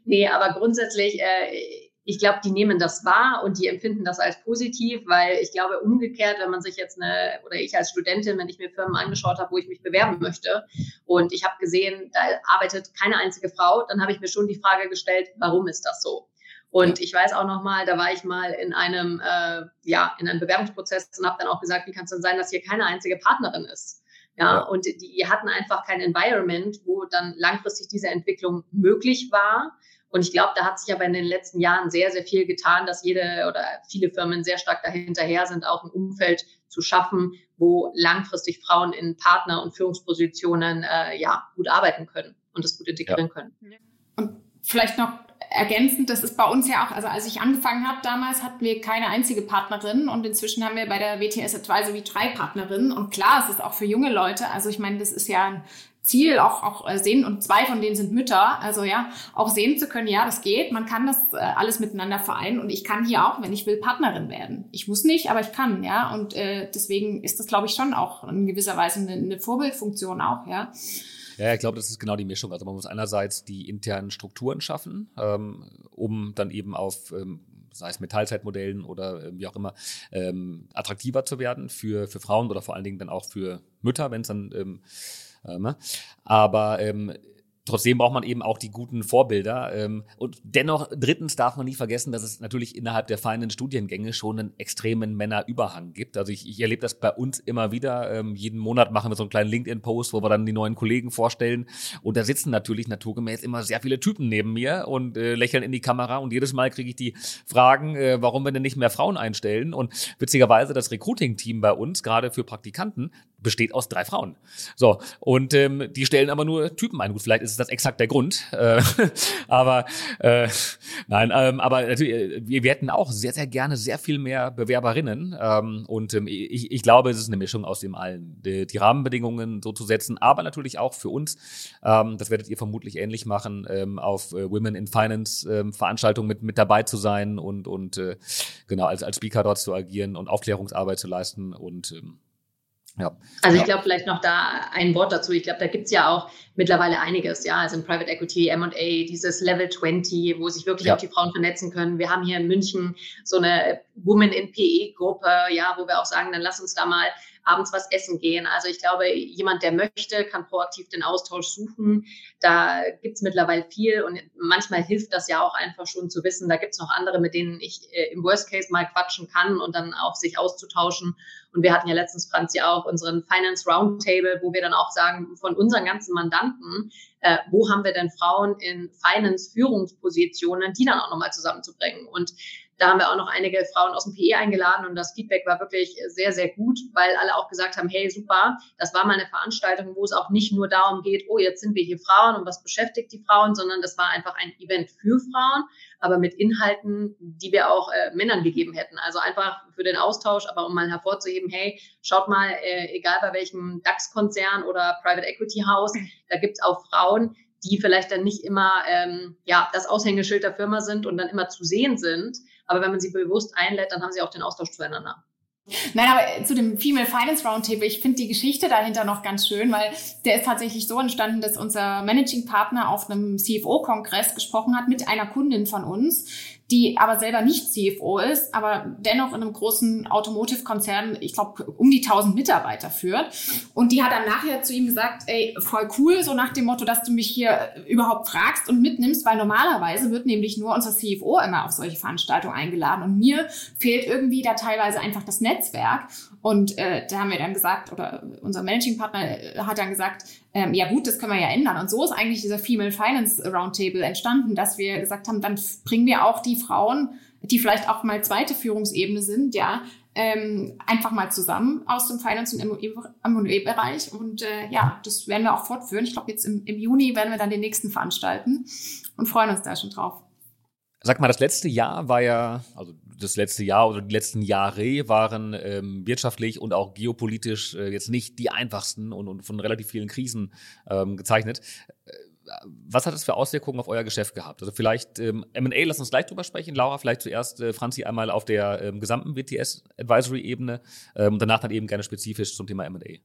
Speaker 3: <laughs> nee, aber grundsätzlich, äh, ich glaube, die nehmen das wahr und die empfinden das als positiv, weil ich glaube, umgekehrt, wenn man sich jetzt eine, oder ich als Studentin, wenn ich mir Firmen angeschaut habe, wo ich mich bewerben möchte und ich habe gesehen, da arbeitet keine einzige Frau, dann habe ich mir schon die Frage gestellt, warum ist das so? Und ich weiß auch noch mal, da war ich mal in einem, äh, ja, in einem Bewerbungsprozess und habe dann auch gesagt, wie kann es denn sein, dass hier keine einzige Partnerin ist? Ja, ja, und die hatten einfach kein Environment, wo dann langfristig diese Entwicklung möglich war. Und ich glaube, da hat sich aber in den letzten Jahren sehr, sehr viel getan, dass jede oder viele Firmen sehr stark dahinterher sind, auch ein Umfeld zu schaffen, wo langfristig Frauen in Partner- und Führungspositionen äh, ja gut arbeiten können und das gut integrieren ja. können.
Speaker 2: Und vielleicht noch ergänzend, das ist bei uns ja auch, also als ich angefangen habe damals, hatten wir keine einzige Partnerin und inzwischen haben wir bei der WTS Advisory drei Partnerinnen und klar, es ist auch für junge Leute, also ich meine, das ist ja ein Ziel auch, auch äh, sehen und zwei von denen sind Mütter, also ja, auch sehen zu können, ja, das geht, man kann das äh, alles miteinander vereinen und ich kann hier auch, wenn ich will, Partnerin werden. Ich muss nicht, aber ich kann, ja, und äh, deswegen ist das, glaube ich, schon auch in gewisser Weise eine, eine Vorbildfunktion auch, ja.
Speaker 1: Ja, ich glaube, das ist genau die Mischung. Also man muss einerseits die internen Strukturen schaffen, ähm, um dann eben auf ähm, sei es mit Teilzeitmodellen oder äh, wie auch immer, ähm, attraktiver zu werden für, für Frauen oder vor allen Dingen dann auch für Mütter, wenn es dann ähm, ähm, ne? aber ähm, Trotzdem braucht man eben auch die guten Vorbilder. Ähm, und dennoch, drittens darf man nie vergessen, dass es natürlich innerhalb der feinen Studiengänge schon einen extremen Männerüberhang gibt. Also ich, ich erlebe das bei uns immer wieder. Ähm, jeden Monat machen wir so einen kleinen LinkedIn-Post, wo wir dann die neuen Kollegen vorstellen. Und da sitzen natürlich naturgemäß immer sehr viele Typen neben mir und äh, lächeln in die Kamera. Und jedes Mal kriege ich die Fragen, äh, warum wir denn nicht mehr Frauen einstellen. Und witzigerweise das Recruiting-Team bei uns, gerade für Praktikanten, besteht aus drei Frauen. So, und ähm, die stellen aber nur Typen ein. Gut, vielleicht ist das exakt der Grund. Äh, <laughs> aber äh, nein, ähm, aber natürlich, äh, wir, wir hätten auch sehr, sehr gerne sehr viel mehr Bewerberinnen. Ähm, und ähm, ich, ich glaube, es ist eine Mischung aus dem allen. Die, die Rahmenbedingungen so zu setzen, aber natürlich auch für uns, ähm, das werdet ihr vermutlich ähnlich machen, ähm, auf äh, Women in Finance ähm, Veranstaltungen mit, mit dabei zu sein und, und äh, genau als, als Speaker dort zu agieren und Aufklärungsarbeit zu leisten und ähm,
Speaker 3: ja. Also ich glaube vielleicht noch da ein Wort dazu. Ich glaube, da gibt es ja auch mittlerweile einiges, ja, also in Private Equity, M&A, dieses Level 20, wo sich wirklich ja. auch die Frauen vernetzen können. Wir haben hier in München so eine Women in PE Gruppe, ja, wo wir auch sagen, dann lass uns da mal abends was essen gehen. Also ich glaube, jemand, der möchte, kann proaktiv den Austausch suchen. Da gibt es mittlerweile viel und manchmal hilft das ja auch einfach schon zu wissen, da gibt es noch andere, mit denen ich äh, im Worst Case mal quatschen kann und dann auch sich auszutauschen. Und wir hatten ja letztens, Franz, ja auch unseren Finance Roundtable, wo wir dann auch sagen, von unseren ganzen Mandanten, äh, wo haben wir denn Frauen in Finance-Führungspositionen, die dann auch nochmal zusammenzubringen. Und da haben wir auch noch einige Frauen aus dem PE eingeladen und das Feedback war wirklich sehr, sehr gut, weil alle auch gesagt haben, hey, super, das war mal eine Veranstaltung, wo es auch nicht nur darum geht, oh, jetzt sind wir hier Frauen und was beschäftigt die Frauen, sondern das war einfach ein Event für Frauen, aber mit Inhalten, die wir auch äh, Männern gegeben hätten. Also einfach für den Austausch, aber um mal hervorzuheben, hey, schaut mal, äh, egal bei welchem DAX-Konzern oder Private Equity House, da gibt es auch Frauen, die vielleicht dann nicht immer ähm, ja, das Aushängeschild der Firma sind und dann immer zu sehen sind, aber wenn man sie bewusst einlädt, dann haben sie auch den Austausch zueinander.
Speaker 2: Nein, aber zu dem Female Finance Roundtable, ich finde die Geschichte dahinter noch ganz schön, weil der ist tatsächlich so entstanden, dass unser Managing Partner auf einem CFO-Kongress gesprochen hat mit einer Kundin von uns, die aber selber nicht CFO ist, aber dennoch in einem großen Automotive-Konzern, ich glaube, um die 1000 Mitarbeiter führt. Und die hat dann nachher zu ihm gesagt, ey, voll cool, so nach dem Motto, dass du mich hier überhaupt fragst und mitnimmst, weil normalerweise wird nämlich nur unser CFO immer auf solche Veranstaltungen eingeladen. Und mir fehlt irgendwie da teilweise einfach das Netzwerk. Und äh, da haben wir dann gesagt, oder unser Managing Partner äh, hat dann gesagt, ähm, ja gut, das können wir ja ändern. Und so ist eigentlich dieser Female Finance Roundtable entstanden, dass wir gesagt haben, dann bringen wir auch die Frauen, die vielleicht auch mal zweite Führungsebene sind, ja, ähm, einfach mal zusammen aus dem Finance- und M&E-Bereich. Und äh, ja, das werden wir auch fortführen. Ich glaube, jetzt im, im Juni werden wir dann den nächsten veranstalten und freuen uns da schon drauf.
Speaker 1: Sag mal, das letzte Jahr war ja, also das letzte Jahr oder die letzten Jahre waren ähm, wirtschaftlich und auch geopolitisch äh, jetzt nicht die einfachsten und, und von relativ vielen Krisen ähm, gezeichnet. Äh, was hat das für Auswirkungen auf euer Geschäft gehabt? Also vielleicht ähm, M&A, lass uns gleich drüber sprechen. Laura, vielleicht zuerst äh, Franzi einmal auf der ähm, gesamten WTS Advisory Ebene ähm, danach dann eben gerne spezifisch zum Thema M&A.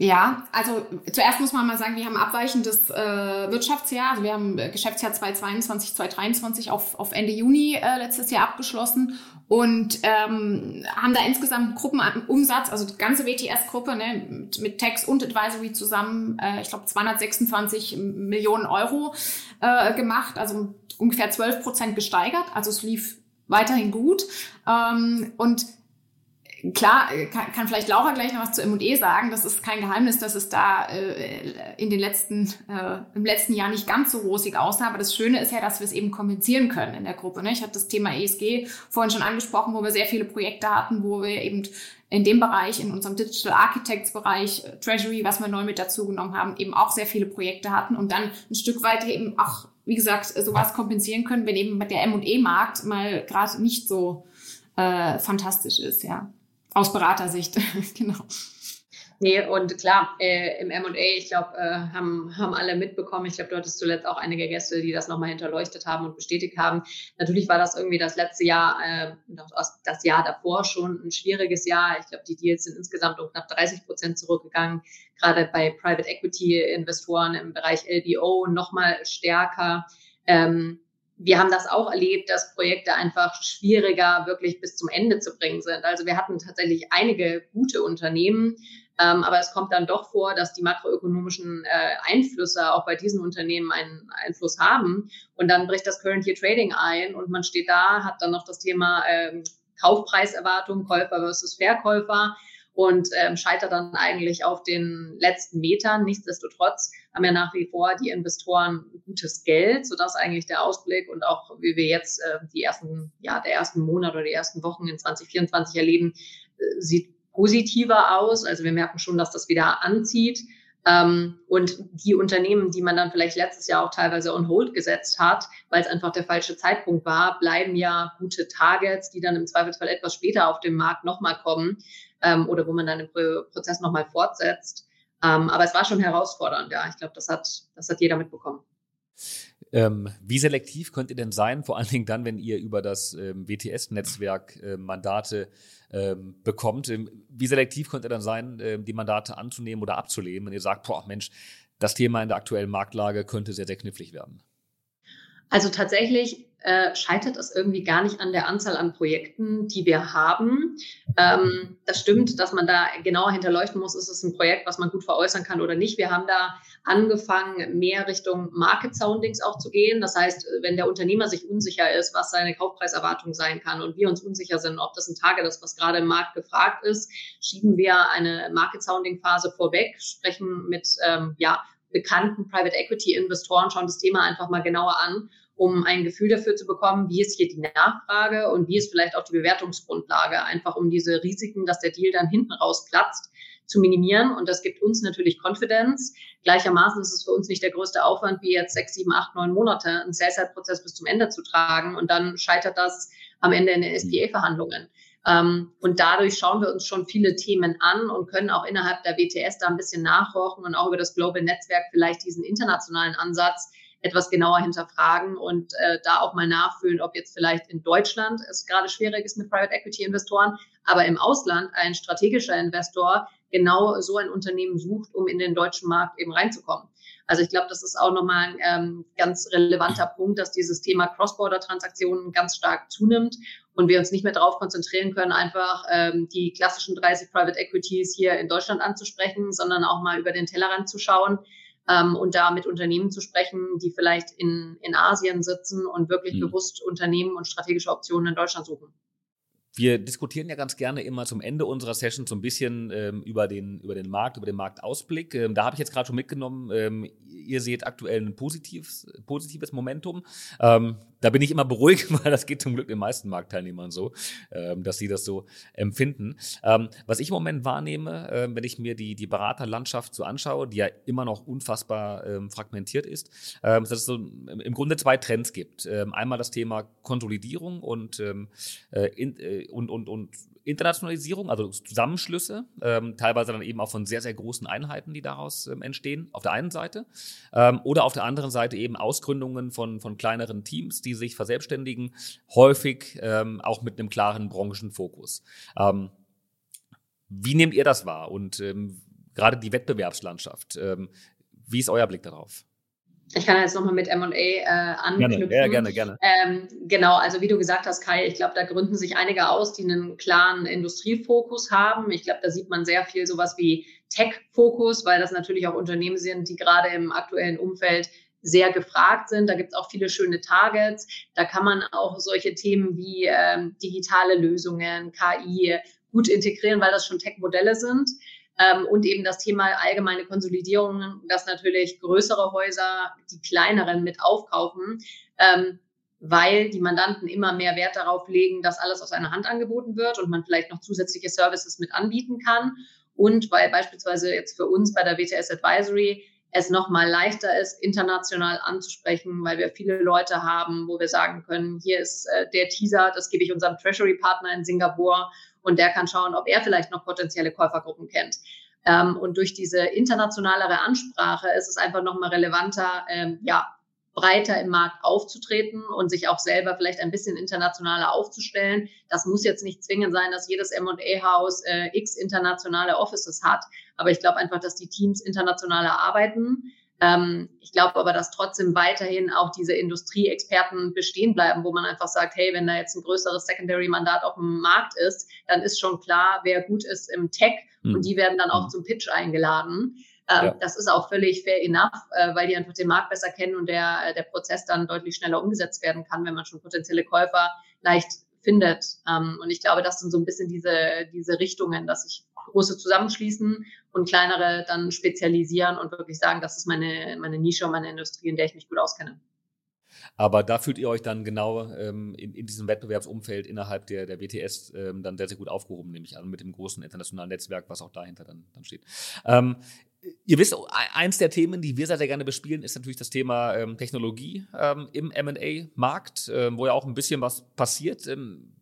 Speaker 2: Ja, also zuerst muss man mal sagen, wir haben abweichendes äh, Wirtschaftsjahr. Also wir haben äh, Geschäftsjahr 2022, 2023 auf, auf Ende Juni äh, letztes Jahr abgeschlossen und ähm, haben da insgesamt Gruppenumsatz, also die ganze WTS-Gruppe ne, mit, mit Tax und Advisory zusammen, äh, ich glaube 226 Millionen Euro äh, gemacht, also ungefähr 12 Prozent gesteigert. Also es lief weiterhin gut. Ähm, und Klar, äh, kann, kann vielleicht Laura gleich noch was zu M&E sagen. Das ist kein Geheimnis, dass es da äh, in den letzten, äh, im letzten Jahr nicht ganz so rosig aussah. Aber das Schöne ist ja, dass wir es eben kompensieren können in der Gruppe. Ne? Ich habe das Thema ESG vorhin schon angesprochen, wo wir sehr viele Projekte hatten, wo wir eben in dem Bereich, in unserem Digital Architects Bereich, äh, Treasury, was wir neu mit dazu genommen haben, eben auch sehr viele Projekte hatten und dann ein Stück weit eben auch, wie gesagt, sowas kompensieren können, wenn eben der M&E-Markt mal gerade nicht so äh, fantastisch ist, ja. Aus Beratersicht, <laughs> genau.
Speaker 3: Nee, und klar, äh, im M&A, ich glaube, äh, haben, haben alle mitbekommen. Ich glaube, du hattest zuletzt auch einige Gäste, die das nochmal hinterleuchtet haben und bestätigt haben. Natürlich war das irgendwie das letzte Jahr, äh, das Jahr davor schon ein schwieriges Jahr. Ich glaube, die Deals sind insgesamt um knapp 30 Prozent zurückgegangen. Gerade bei Private Equity Investoren im Bereich LBO nochmal stärker. Ähm, wir haben das auch erlebt, dass Projekte einfach schwieriger wirklich bis zum Ende zu bringen sind. Also wir hatten tatsächlich einige gute Unternehmen, ähm, aber es kommt dann doch vor, dass die makroökonomischen äh, Einflüsse auch bei diesen Unternehmen einen Einfluss haben. Und dann bricht das Current Year Trading ein und man steht da, hat dann noch das Thema äh, Kaufpreiserwartung, Käufer versus Verkäufer und ähm, scheitert dann eigentlich auf den letzten Metern. Nichtsdestotrotz haben ja nach wie vor die Investoren gutes Geld, sodass eigentlich der Ausblick und auch wie wir jetzt äh, die ersten, ja, der ersten Monat oder die ersten Wochen in 2024 erleben, äh, sieht positiver aus. Also wir merken schon, dass das wieder anzieht. Ähm, und die Unternehmen, die man dann vielleicht letztes Jahr auch teilweise on hold gesetzt hat, weil es einfach der falsche Zeitpunkt war, bleiben ja gute Targets, die dann im Zweifelsfall etwas später auf dem Markt nochmal kommen ähm, oder wo man dann den Prozess nochmal fortsetzt. Ähm, aber es war schon herausfordernd, ja. Ich glaube, das hat, das hat jeder mitbekommen.
Speaker 1: Ähm, wie selektiv könnt ihr denn sein, vor allen Dingen dann, wenn ihr über das ähm, WTS-Netzwerk äh, Mandate ähm, bekommt? Ähm, wie selektiv könnt ihr dann sein, äh, die Mandate anzunehmen oder abzulehnen, wenn ihr sagt, boah, Mensch, das Thema in der aktuellen Marktlage könnte sehr, sehr knifflig werden?
Speaker 3: Also tatsächlich äh, scheitert es irgendwie gar nicht an der Anzahl an Projekten, die wir haben. Ähm, das stimmt, dass man da genauer hinterleuchten muss, ist es ein Projekt, was man gut veräußern kann oder nicht. Wir haben da angefangen, mehr Richtung Market Soundings auch zu gehen. Das heißt, wenn der Unternehmer sich unsicher ist, was seine Kaufpreiserwartung sein kann und wir uns unsicher sind, ob das ein Target ist, was gerade im Markt gefragt ist, schieben wir eine Market Sounding Phase vorweg, sprechen mit ähm, ja, bekannten Private Equity Investoren, schauen das Thema einfach mal genauer an um ein Gefühl dafür zu bekommen, wie ist hier die Nachfrage und wie ist vielleicht auch die Bewertungsgrundlage, einfach um diese Risiken, dass der Deal dann hinten raus platzt, zu minimieren. Und das gibt uns natürlich Confidence. Gleichermaßen ist es für uns nicht der größte Aufwand, wie jetzt sechs, sieben, acht, neun Monate einen Sales-Prozess bis zum Ende zu tragen. Und dann scheitert das am Ende in den SPA-Verhandlungen. Ähm, und dadurch schauen wir uns schon viele Themen an und können auch innerhalb der WTS da ein bisschen nachhorchen und auch über das Global Netzwerk vielleicht diesen internationalen Ansatz etwas genauer hinterfragen und äh, da auch mal nachfühlen, ob jetzt vielleicht in Deutschland es gerade schwierig ist mit Private Equity Investoren, aber im Ausland ein strategischer Investor genau so ein Unternehmen sucht, um in den deutschen Markt eben reinzukommen. Also ich glaube, das ist auch nochmal ein ähm, ganz relevanter Punkt, dass dieses Thema Cross-Border-Transaktionen ganz stark zunimmt und wir uns nicht mehr darauf konzentrieren können, einfach ähm, die klassischen 30 Private Equities hier in Deutschland anzusprechen, sondern auch mal über den Tellerrand zu schauen ähm, und da mit Unternehmen zu sprechen, die vielleicht in, in Asien sitzen und wirklich mhm. bewusst Unternehmen und strategische Optionen in Deutschland suchen.
Speaker 1: Wir diskutieren ja ganz gerne immer zum Ende unserer Session so ein bisschen ähm, über, den, über den Markt, über den Marktausblick. Ähm, da habe ich jetzt gerade schon mitgenommen, ähm, ihr seht aktuell ein positives, positives Momentum. Ähm, da bin ich immer beruhigt, <laughs> weil das geht zum Glück den meisten Marktteilnehmern so, ähm, dass sie das so empfinden. Ähm, was ich im Moment wahrnehme, äh, wenn ich mir die, die Beraterlandschaft so anschaue, die ja immer noch unfassbar ähm, fragmentiert ist, ähm, dass es so im Grunde zwei Trends gibt. Ähm, einmal das Thema Konsolidierung und, ähm, äh, in, äh, und, und, und Internationalisierung, also Zusammenschlüsse, ähm, teilweise dann eben auch von sehr, sehr großen Einheiten, die daraus ähm, entstehen, auf der einen Seite. Ähm, oder auf der anderen Seite eben Ausgründungen von, von kleineren Teams, die sich verselbstständigen, häufig ähm, auch mit einem klaren Branchenfokus. Ähm, wie nehmt ihr das wahr? Und ähm, gerade die Wettbewerbslandschaft, wie ist euer Blick darauf?
Speaker 3: Ich kann jetzt nochmal mit M&A äh, anknüpfen.
Speaker 1: Gerne, ja, gerne, gerne.
Speaker 3: Ähm, genau, also wie du gesagt hast, Kai, ich glaube, da gründen sich einige aus, die einen klaren Industriefokus haben. Ich glaube, da sieht man sehr viel sowas wie Tech-Fokus, weil das natürlich auch Unternehmen sind, die gerade im aktuellen Umfeld sehr gefragt sind. Da gibt es auch viele schöne Targets. Da kann man auch solche Themen wie ähm, digitale Lösungen, KI gut integrieren, weil das schon Tech-Modelle sind. Ähm, und eben das Thema allgemeine Konsolidierung, dass natürlich größere Häuser die kleineren mit aufkaufen, ähm, weil die Mandanten immer mehr Wert darauf legen, dass alles aus einer Hand angeboten wird und man vielleicht noch zusätzliche Services mit anbieten kann. Und weil beispielsweise jetzt für uns bei der WTS Advisory es nochmal leichter ist, international anzusprechen, weil wir viele Leute haben, wo wir sagen können, hier ist äh, der Teaser, das gebe ich unserem Treasury-Partner in Singapur und der kann schauen, ob er vielleicht noch potenzielle Käufergruppen kennt. Ähm, und durch diese internationalere Ansprache ist es einfach nochmal relevanter, ähm, ja, breiter im Markt aufzutreten und sich auch selber vielleicht ein bisschen internationaler aufzustellen. Das muss jetzt nicht zwingend sein, dass jedes M&A-Haus äh, x internationale Offices hat. Aber ich glaube einfach, dass die Teams internationaler arbeiten ähm, ich glaube aber, dass trotzdem weiterhin auch diese Industrieexperten bestehen bleiben, wo man einfach sagt, hey, wenn da jetzt ein größeres Secondary-Mandat auf dem Markt ist, dann ist schon klar, wer gut ist im Tech mhm. und die werden dann auch mhm. zum Pitch eingeladen. Ähm, ja. Das ist auch völlig fair enough, äh, weil die einfach den Markt besser kennen und der, der Prozess dann deutlich schneller umgesetzt werden kann, wenn man schon potenzielle Käufer leicht findet. Ähm, und ich glaube, das sind so ein bisschen diese, diese Richtungen, dass sich große zusammenschließen und kleinere dann spezialisieren und wirklich sagen, das ist meine, meine Nische und meine Industrie, in der ich mich gut auskenne.
Speaker 1: Aber da fühlt ihr euch dann genau ähm, in, in, diesem Wettbewerbsumfeld innerhalb der, der WTS ähm, dann sehr, sehr gut aufgehoben, nehme ich an, mit dem großen internationalen Netzwerk, was auch dahinter dann, dann steht. Ähm, Ihr wisst, eins der Themen, die wir sehr, sehr gerne bespielen, ist natürlich das Thema ähm, Technologie ähm, im MA-Markt, ähm, wo ja auch ein bisschen was passiert.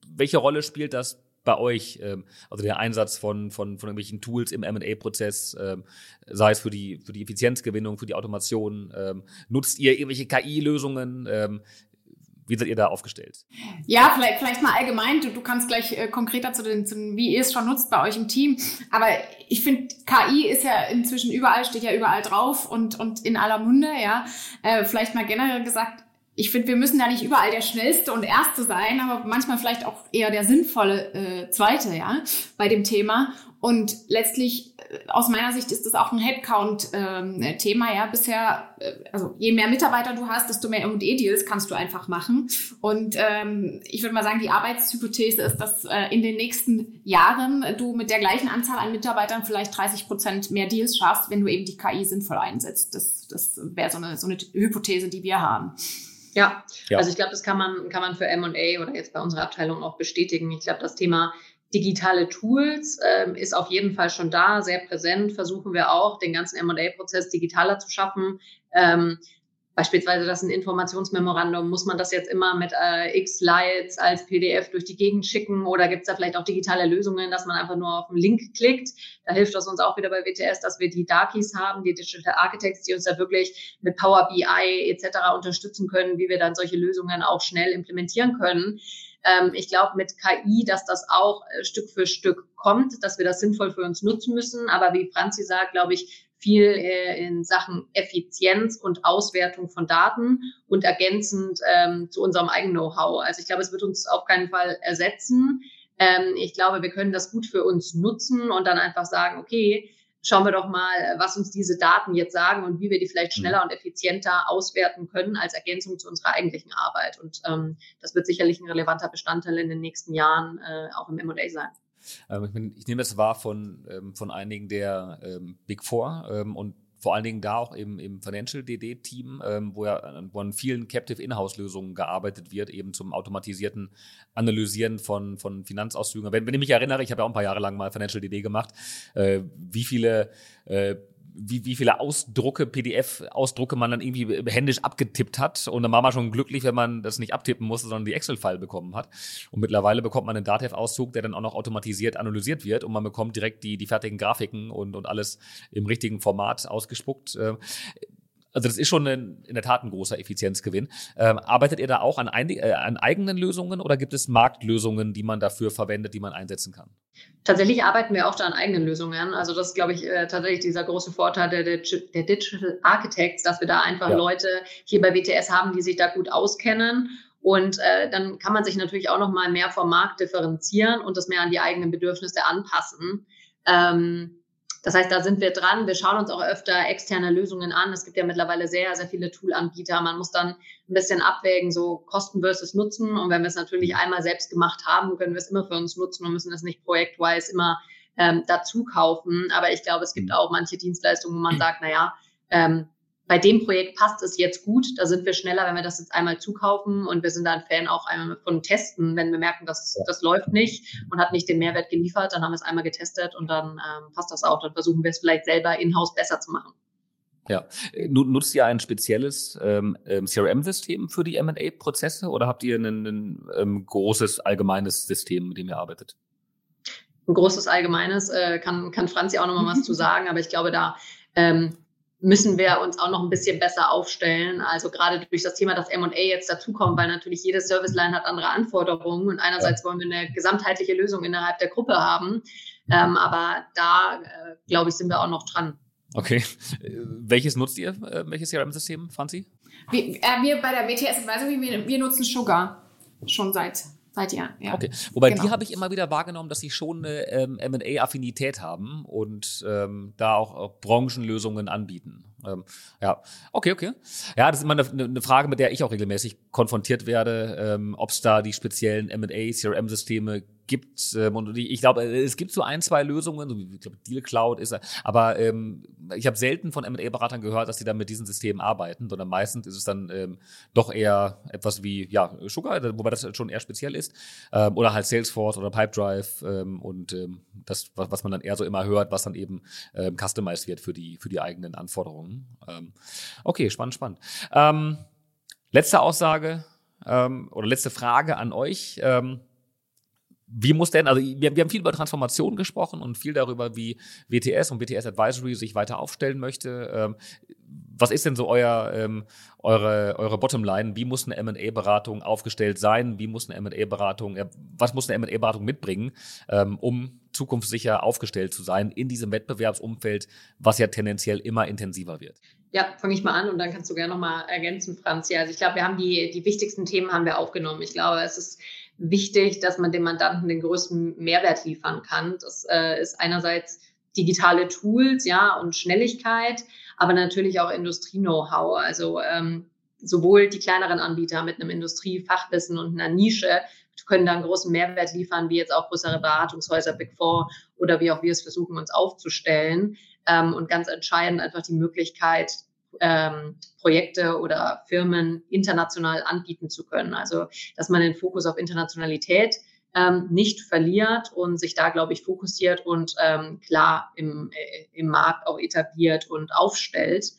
Speaker 1: Welche Rolle spielt das bei euch? Ähm, also der Einsatz von, von, von irgendwelchen Tools im MA-Prozess, ähm, sei es für die, für die Effizienzgewinnung, für die Automation. nutzt ihr irgendwelche KI-Lösungen? Wie seid ihr da aufgestellt?
Speaker 2: Ja, vielleicht, vielleicht mal allgemein. Du, du kannst gleich äh, konkreter zu den, zu wie ihr es schon nutzt bei euch im Team. Aber ich finde, KI ist ja inzwischen überall, steht ja überall drauf und, und in aller Munde, ja. Äh, vielleicht mal generell gesagt, ich finde, wir müssen da nicht überall der Schnellste und Erste sein, aber manchmal vielleicht auch eher der sinnvolle äh, Zweite, ja, bei dem Thema. Und letztlich, äh, aus meiner Sicht, ist das auch ein Headcount-Thema. Ähm, ja, bisher, äh, also je mehr Mitarbeiter du hast, desto mehr M&E-Deals kannst du einfach machen. Und ähm, ich würde mal sagen, die Arbeitshypothese ist, dass äh, in den nächsten Jahren du mit der gleichen Anzahl an Mitarbeitern vielleicht 30 Prozent mehr Deals schaffst, wenn du eben die KI sinnvoll einsetzt. Das, das wäre so eine, so eine Hypothese, die wir haben.
Speaker 3: Ja, ja. also ich glaube, das kann man, kann man für M&A oder jetzt bei unserer Abteilung auch bestätigen. Ich glaube, das Thema digitale Tools ähm, ist auf jeden Fall schon da, sehr präsent. Versuchen wir auch, den ganzen M&A-Prozess digitaler zu schaffen. Ähm, Beispielsweise das ist ein Informationsmemorandum, muss man das jetzt immer mit äh, x Slides als PDF durch die Gegend schicken oder gibt es da vielleicht auch digitale Lösungen, dass man einfach nur auf einen Link klickt? Da hilft es uns auch wieder bei WTS, dass wir die Darkies haben, die Digital Architects, die uns da wirklich mit Power BI etc. unterstützen können, wie wir dann solche Lösungen auch schnell implementieren können. Ähm, ich glaube mit KI, dass das auch äh, Stück für Stück kommt, dass wir das sinnvoll für uns nutzen müssen. Aber wie Franzi sagt, glaube ich, viel äh, in Sachen Effizienz und Auswertung von Daten und ergänzend ähm, zu unserem eigenen Know-how. Also ich glaube, es wird uns auf keinen Fall ersetzen. Ähm, ich glaube, wir können das gut für uns nutzen und dann einfach sagen, okay, schauen wir doch mal, was uns diese Daten jetzt sagen und wie wir die vielleicht mhm. schneller und effizienter auswerten können als Ergänzung zu unserer eigentlichen Arbeit. Und ähm, das wird sicherlich ein relevanter Bestandteil in den nächsten Jahren äh, auch im M&A sein.
Speaker 1: Ähm, ich, ich, nehme das wahr von, ähm, von einigen der ähm, Big Four ähm, und vor allen Dingen da auch im, im Financial DD-Team, ähm, wo ja wo an vielen Captive Inhouse-Lösungen gearbeitet wird, eben zum automatisierten Analysieren von, von Finanzauszügen. Wenn, wenn ich mich erinnere, ich habe ja auch ein paar Jahre lang mal Financial DD gemacht, äh, wie viele äh, wie, wie viele Ausdrucke, PDF-Ausdrucke man dann irgendwie händisch abgetippt hat. Und dann war man schon glücklich, wenn man das nicht abtippen musste, sondern die Excel-File bekommen hat. Und mittlerweile bekommt man einen Datev-Auszug, der dann auch noch automatisiert analysiert wird und man bekommt direkt die, die fertigen Grafiken und, und alles im richtigen Format ausgespuckt. Also das ist schon ein, in der Tat ein großer Effizienzgewinn. Ähm, arbeitet ihr da auch an, ein, äh, an eigenen Lösungen oder gibt es Marktlösungen, die man dafür verwendet, die man einsetzen kann?
Speaker 3: Tatsächlich arbeiten wir auch da an eigenen Lösungen. Also das ist, glaube ich, äh, tatsächlich dieser große Vorteil der, der, der, Digital Architects, dass wir da einfach ja. Leute hier bei WTS haben, die sich da gut auskennen. Und äh, dann kann man sich natürlich auch noch mal mehr vom Markt differenzieren und das mehr an die eigenen Bedürfnisse anpassen. Ähm, das heißt, da sind wir dran. Wir schauen uns auch öfter externe Lösungen an. Es gibt ja mittlerweile sehr, sehr viele Toolanbieter. Man muss dann ein bisschen abwägen, so Kosten versus Nutzen. Und wenn wir es natürlich einmal selbst gemacht haben, können wir es immer für uns nutzen und müssen es nicht projektweise immer ähm, dazu kaufen. Aber ich glaube, es gibt mhm. auch manche Dienstleistungen, wo man <clears throat> sagt, na ja, ähm, bei dem Projekt passt es jetzt gut. Da sind wir schneller, wenn wir das jetzt einmal zukaufen. Und wir sind da ein Fan auch einmal von Testen. Wenn wir merken, dass das läuft nicht und hat nicht den Mehrwert geliefert, dann haben wir es einmal getestet und dann ähm, passt das auch. Dann versuchen wir es vielleicht selber in-house besser zu machen.
Speaker 1: Ja. Nutzt ihr ein spezielles ähm, ähm CRM-System für die M&A-Prozesse oder habt ihr ein, ein, ein ähm, großes allgemeines System, mit dem ihr arbeitet?
Speaker 3: Ein großes allgemeines äh, kann, kann Franzi auch nochmal was zu <laughs> sagen, aber ich glaube, da ähm, müssen wir uns auch noch ein bisschen besser aufstellen. Also gerade durch das Thema, dass M&A jetzt dazukommt, weil natürlich jede Serviceline hat andere Anforderungen und einerseits wollen wir eine gesamtheitliche Lösung innerhalb der Gruppe haben, ähm, aber da, äh, glaube ich, sind wir auch noch dran.
Speaker 1: Okay. Welches nutzt ihr? Äh, welches CRM-System, Franzi?
Speaker 2: Wir, äh, wir bei der WTS Advisory, wir, wir nutzen Sugar schon seit Seit Jahren, ja.
Speaker 1: Okay. Wobei genau. die habe ich immer wieder wahrgenommen, dass sie schon eine ähm, MA-Affinität haben und ähm, da auch, auch Branchenlösungen anbieten. Ähm, ja, okay, okay. Ja, das ist immer eine, eine, Frage, mit der ich auch regelmäßig konfrontiert werde, ähm, ob es da die speziellen M&A, CRM-Systeme gibt. Ähm, und ich glaube, es gibt so ein, zwei Lösungen, so wie ich glaube, Deal Cloud ist, aber ähm, ich habe selten von M&A-Beratern gehört, dass die dann mit diesen Systemen arbeiten, sondern meistens ist es dann ähm, doch eher etwas wie ja Sugar, wobei das schon eher speziell ist, ähm, oder halt Salesforce oder Pipedrive ähm, und ähm, das, was, was man dann eher so immer hört, was dann eben ähm, customized wird für die für die eigenen Anforderungen. Ähm, okay, spannend, spannend. Ähm, letzte Aussage ähm, oder letzte Frage an euch. Ähm, wie muss denn, also wir, wir, haben viel über Transformation gesprochen und viel darüber, wie WTS und WTS Advisory sich weiter aufstellen möchte. Ähm, was ist denn so euer, ähm, eure, eure Bottomline? Wie muss eine M&A-Beratung aufgestellt sein? Wie muss eine M&A-Beratung, äh, was muss eine M&A-Beratung mitbringen, ähm, um zukunftssicher aufgestellt zu sein in diesem Wettbewerbsumfeld, was ja tendenziell immer intensiver wird?
Speaker 3: Ja, fange ich mal an und dann kannst du gerne nochmal ergänzen, Franz. Ja, also ich glaube, wir haben die, die wichtigsten Themen haben wir aufgenommen. Ich glaube, es ist wichtig, dass man dem Mandanten den größten Mehrwert liefern kann. Das äh, ist einerseits digitale Tools, ja, und Schnelligkeit, aber natürlich auch Industrie-Know-how. Also ähm, sowohl die kleineren Anbieter mit einem Industriefachwissen und einer Nische können da einen großen Mehrwert liefern, wie jetzt auch größere Beratungshäuser, Big Four oder wie auch wir es versuchen, uns aufzustellen. Ähm, und ganz entscheidend einfach die Möglichkeit, ähm, Projekte oder Firmen international anbieten zu können. Also, dass man den Fokus auf Internationalität ähm, nicht verliert und sich da, glaube ich, fokussiert und ähm, klar im, äh, im Markt auch etabliert und aufstellt.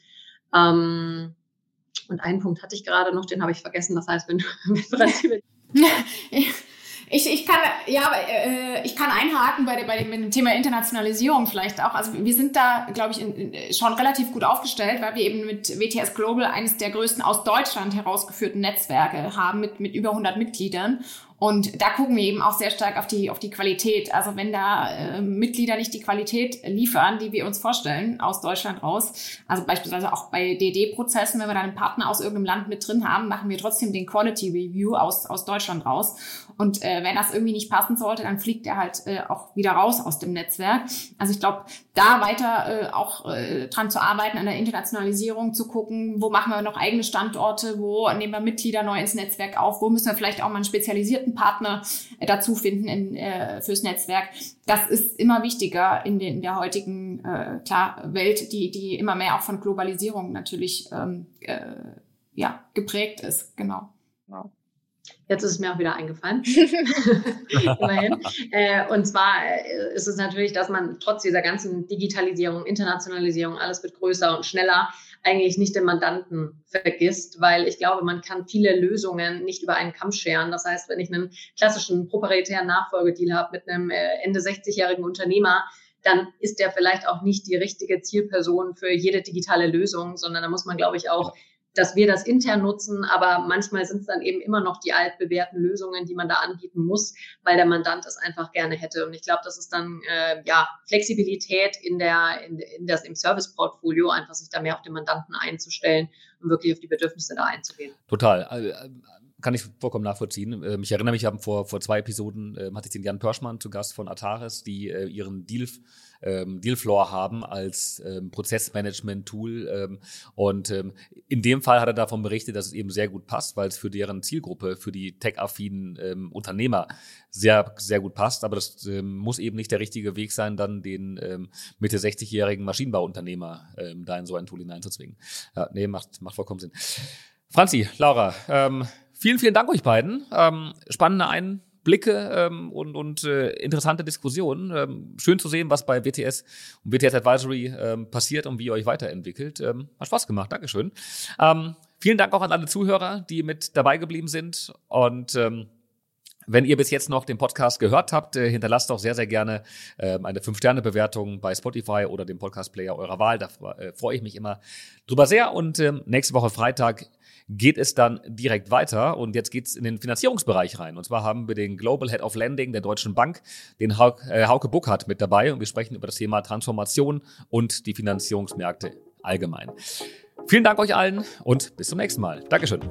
Speaker 3: Ähm, Und einen Punkt hatte ich gerade noch, den habe ich vergessen. Das heißt, wenn du <laughs> <laughs>
Speaker 2: Ich, ich kann ja, äh, ich kann einhaken bei, bei dem Thema Internationalisierung vielleicht auch. Also wir sind da, glaube ich, in, schon relativ gut aufgestellt, weil wir eben mit WTS Global eines der größten aus Deutschland herausgeführten Netzwerke haben mit mit über 100 Mitgliedern und da gucken wir eben auch sehr stark auf die, auf die Qualität. Also wenn da äh, Mitglieder nicht die Qualität liefern, die wir uns vorstellen, aus Deutschland raus, also beispielsweise auch bei DD-Prozessen, wenn wir da einen Partner aus irgendeinem Land mit drin haben, machen wir trotzdem den Quality Review aus, aus Deutschland raus. Und äh, wenn das irgendwie nicht passen sollte, dann fliegt er halt äh, auch wieder raus aus dem Netzwerk. Also ich glaube, da weiter äh, auch äh, dran zu arbeiten, an der Internationalisierung zu gucken, wo machen wir noch eigene Standorte, wo nehmen wir Mitglieder neu ins Netzwerk auf, wo müssen wir vielleicht auch mal einen spezialisierten Partner äh, dazu finden in, äh, fürs Netzwerk. Das ist immer wichtiger in, den, in der heutigen äh, klar, Welt, die, die immer mehr auch von Globalisierung natürlich ähm, äh, ja, geprägt ist. Genau. genau.
Speaker 3: Jetzt ist es mir auch wieder eingefallen. <laughs> Immerhin. Äh, und zwar äh, ist es natürlich, dass man trotz dieser ganzen Digitalisierung, Internationalisierung, alles wird größer und schneller, eigentlich nicht den Mandanten vergisst, weil ich glaube, man kann viele Lösungen nicht über einen Kamm scheren. Das heißt, wenn ich einen klassischen proprietären Nachfolgedeal habe mit einem äh, Ende 60-jährigen Unternehmer, dann ist der vielleicht auch nicht die richtige Zielperson für jede digitale Lösung, sondern da muss man, glaube ich, auch dass wir das intern nutzen, aber manchmal sind es dann eben immer noch die altbewährten Lösungen, die man da anbieten muss, weil der Mandant es einfach gerne hätte. Und ich glaube, das ist dann äh, ja Flexibilität in der in, in das im Serviceportfolio, einfach sich da mehr auf den Mandanten einzustellen und wirklich auf die Bedürfnisse da einzugehen.
Speaker 1: Total. Kann ich vollkommen nachvollziehen. Ähm, ich erinnere mich, haben vor, vor zwei Episoden ähm, hatte ich den Jan Pörschmann zu Gast von Ataris, die äh, ihren Deal, ähm, Dealfloor haben als ähm, Prozessmanagement-Tool. Ähm, und ähm, in dem Fall hat er davon berichtet, dass es eben sehr gut passt, weil es für deren Zielgruppe, für die tech-affinen ähm, Unternehmer sehr, sehr gut passt. Aber das ähm, muss eben nicht der richtige Weg sein, dann den ähm, Mitte 60-jährigen Maschinenbauunternehmer ähm, da in so ein Tool hineinzuzwingen. Ja, nee, macht, macht vollkommen Sinn. Franzi, Laura, ähm, Vielen, vielen Dank euch beiden. Ähm, spannende Einblicke ähm, und, und äh, interessante Diskussionen. Ähm, schön zu sehen, was bei WTS und WTS Advisory ähm, passiert und wie ihr euch weiterentwickelt. Ähm, hat Spaß gemacht. Dankeschön. Ähm, vielen Dank auch an alle Zuhörer, die mit dabei geblieben sind. Und wenn ihr bis jetzt noch den Podcast gehört habt, äh, hinterlasst doch sehr, sehr gerne eine 5-Sterne-Bewertung bei Spotify oder dem Podcast-Player eurer Wahl. Da äh, freue ich mich immer drüber sehr. Und nächste Woche Freitag geht es dann direkt weiter und jetzt geht es in den Finanzierungsbereich rein. Und zwar haben wir den Global Head of Lending der Deutschen Bank, den Hauke, äh, Hauke Buckhardt mit dabei und wir sprechen über das Thema Transformation und die Finanzierungsmärkte allgemein. Vielen Dank euch allen und bis zum nächsten Mal. Dankeschön.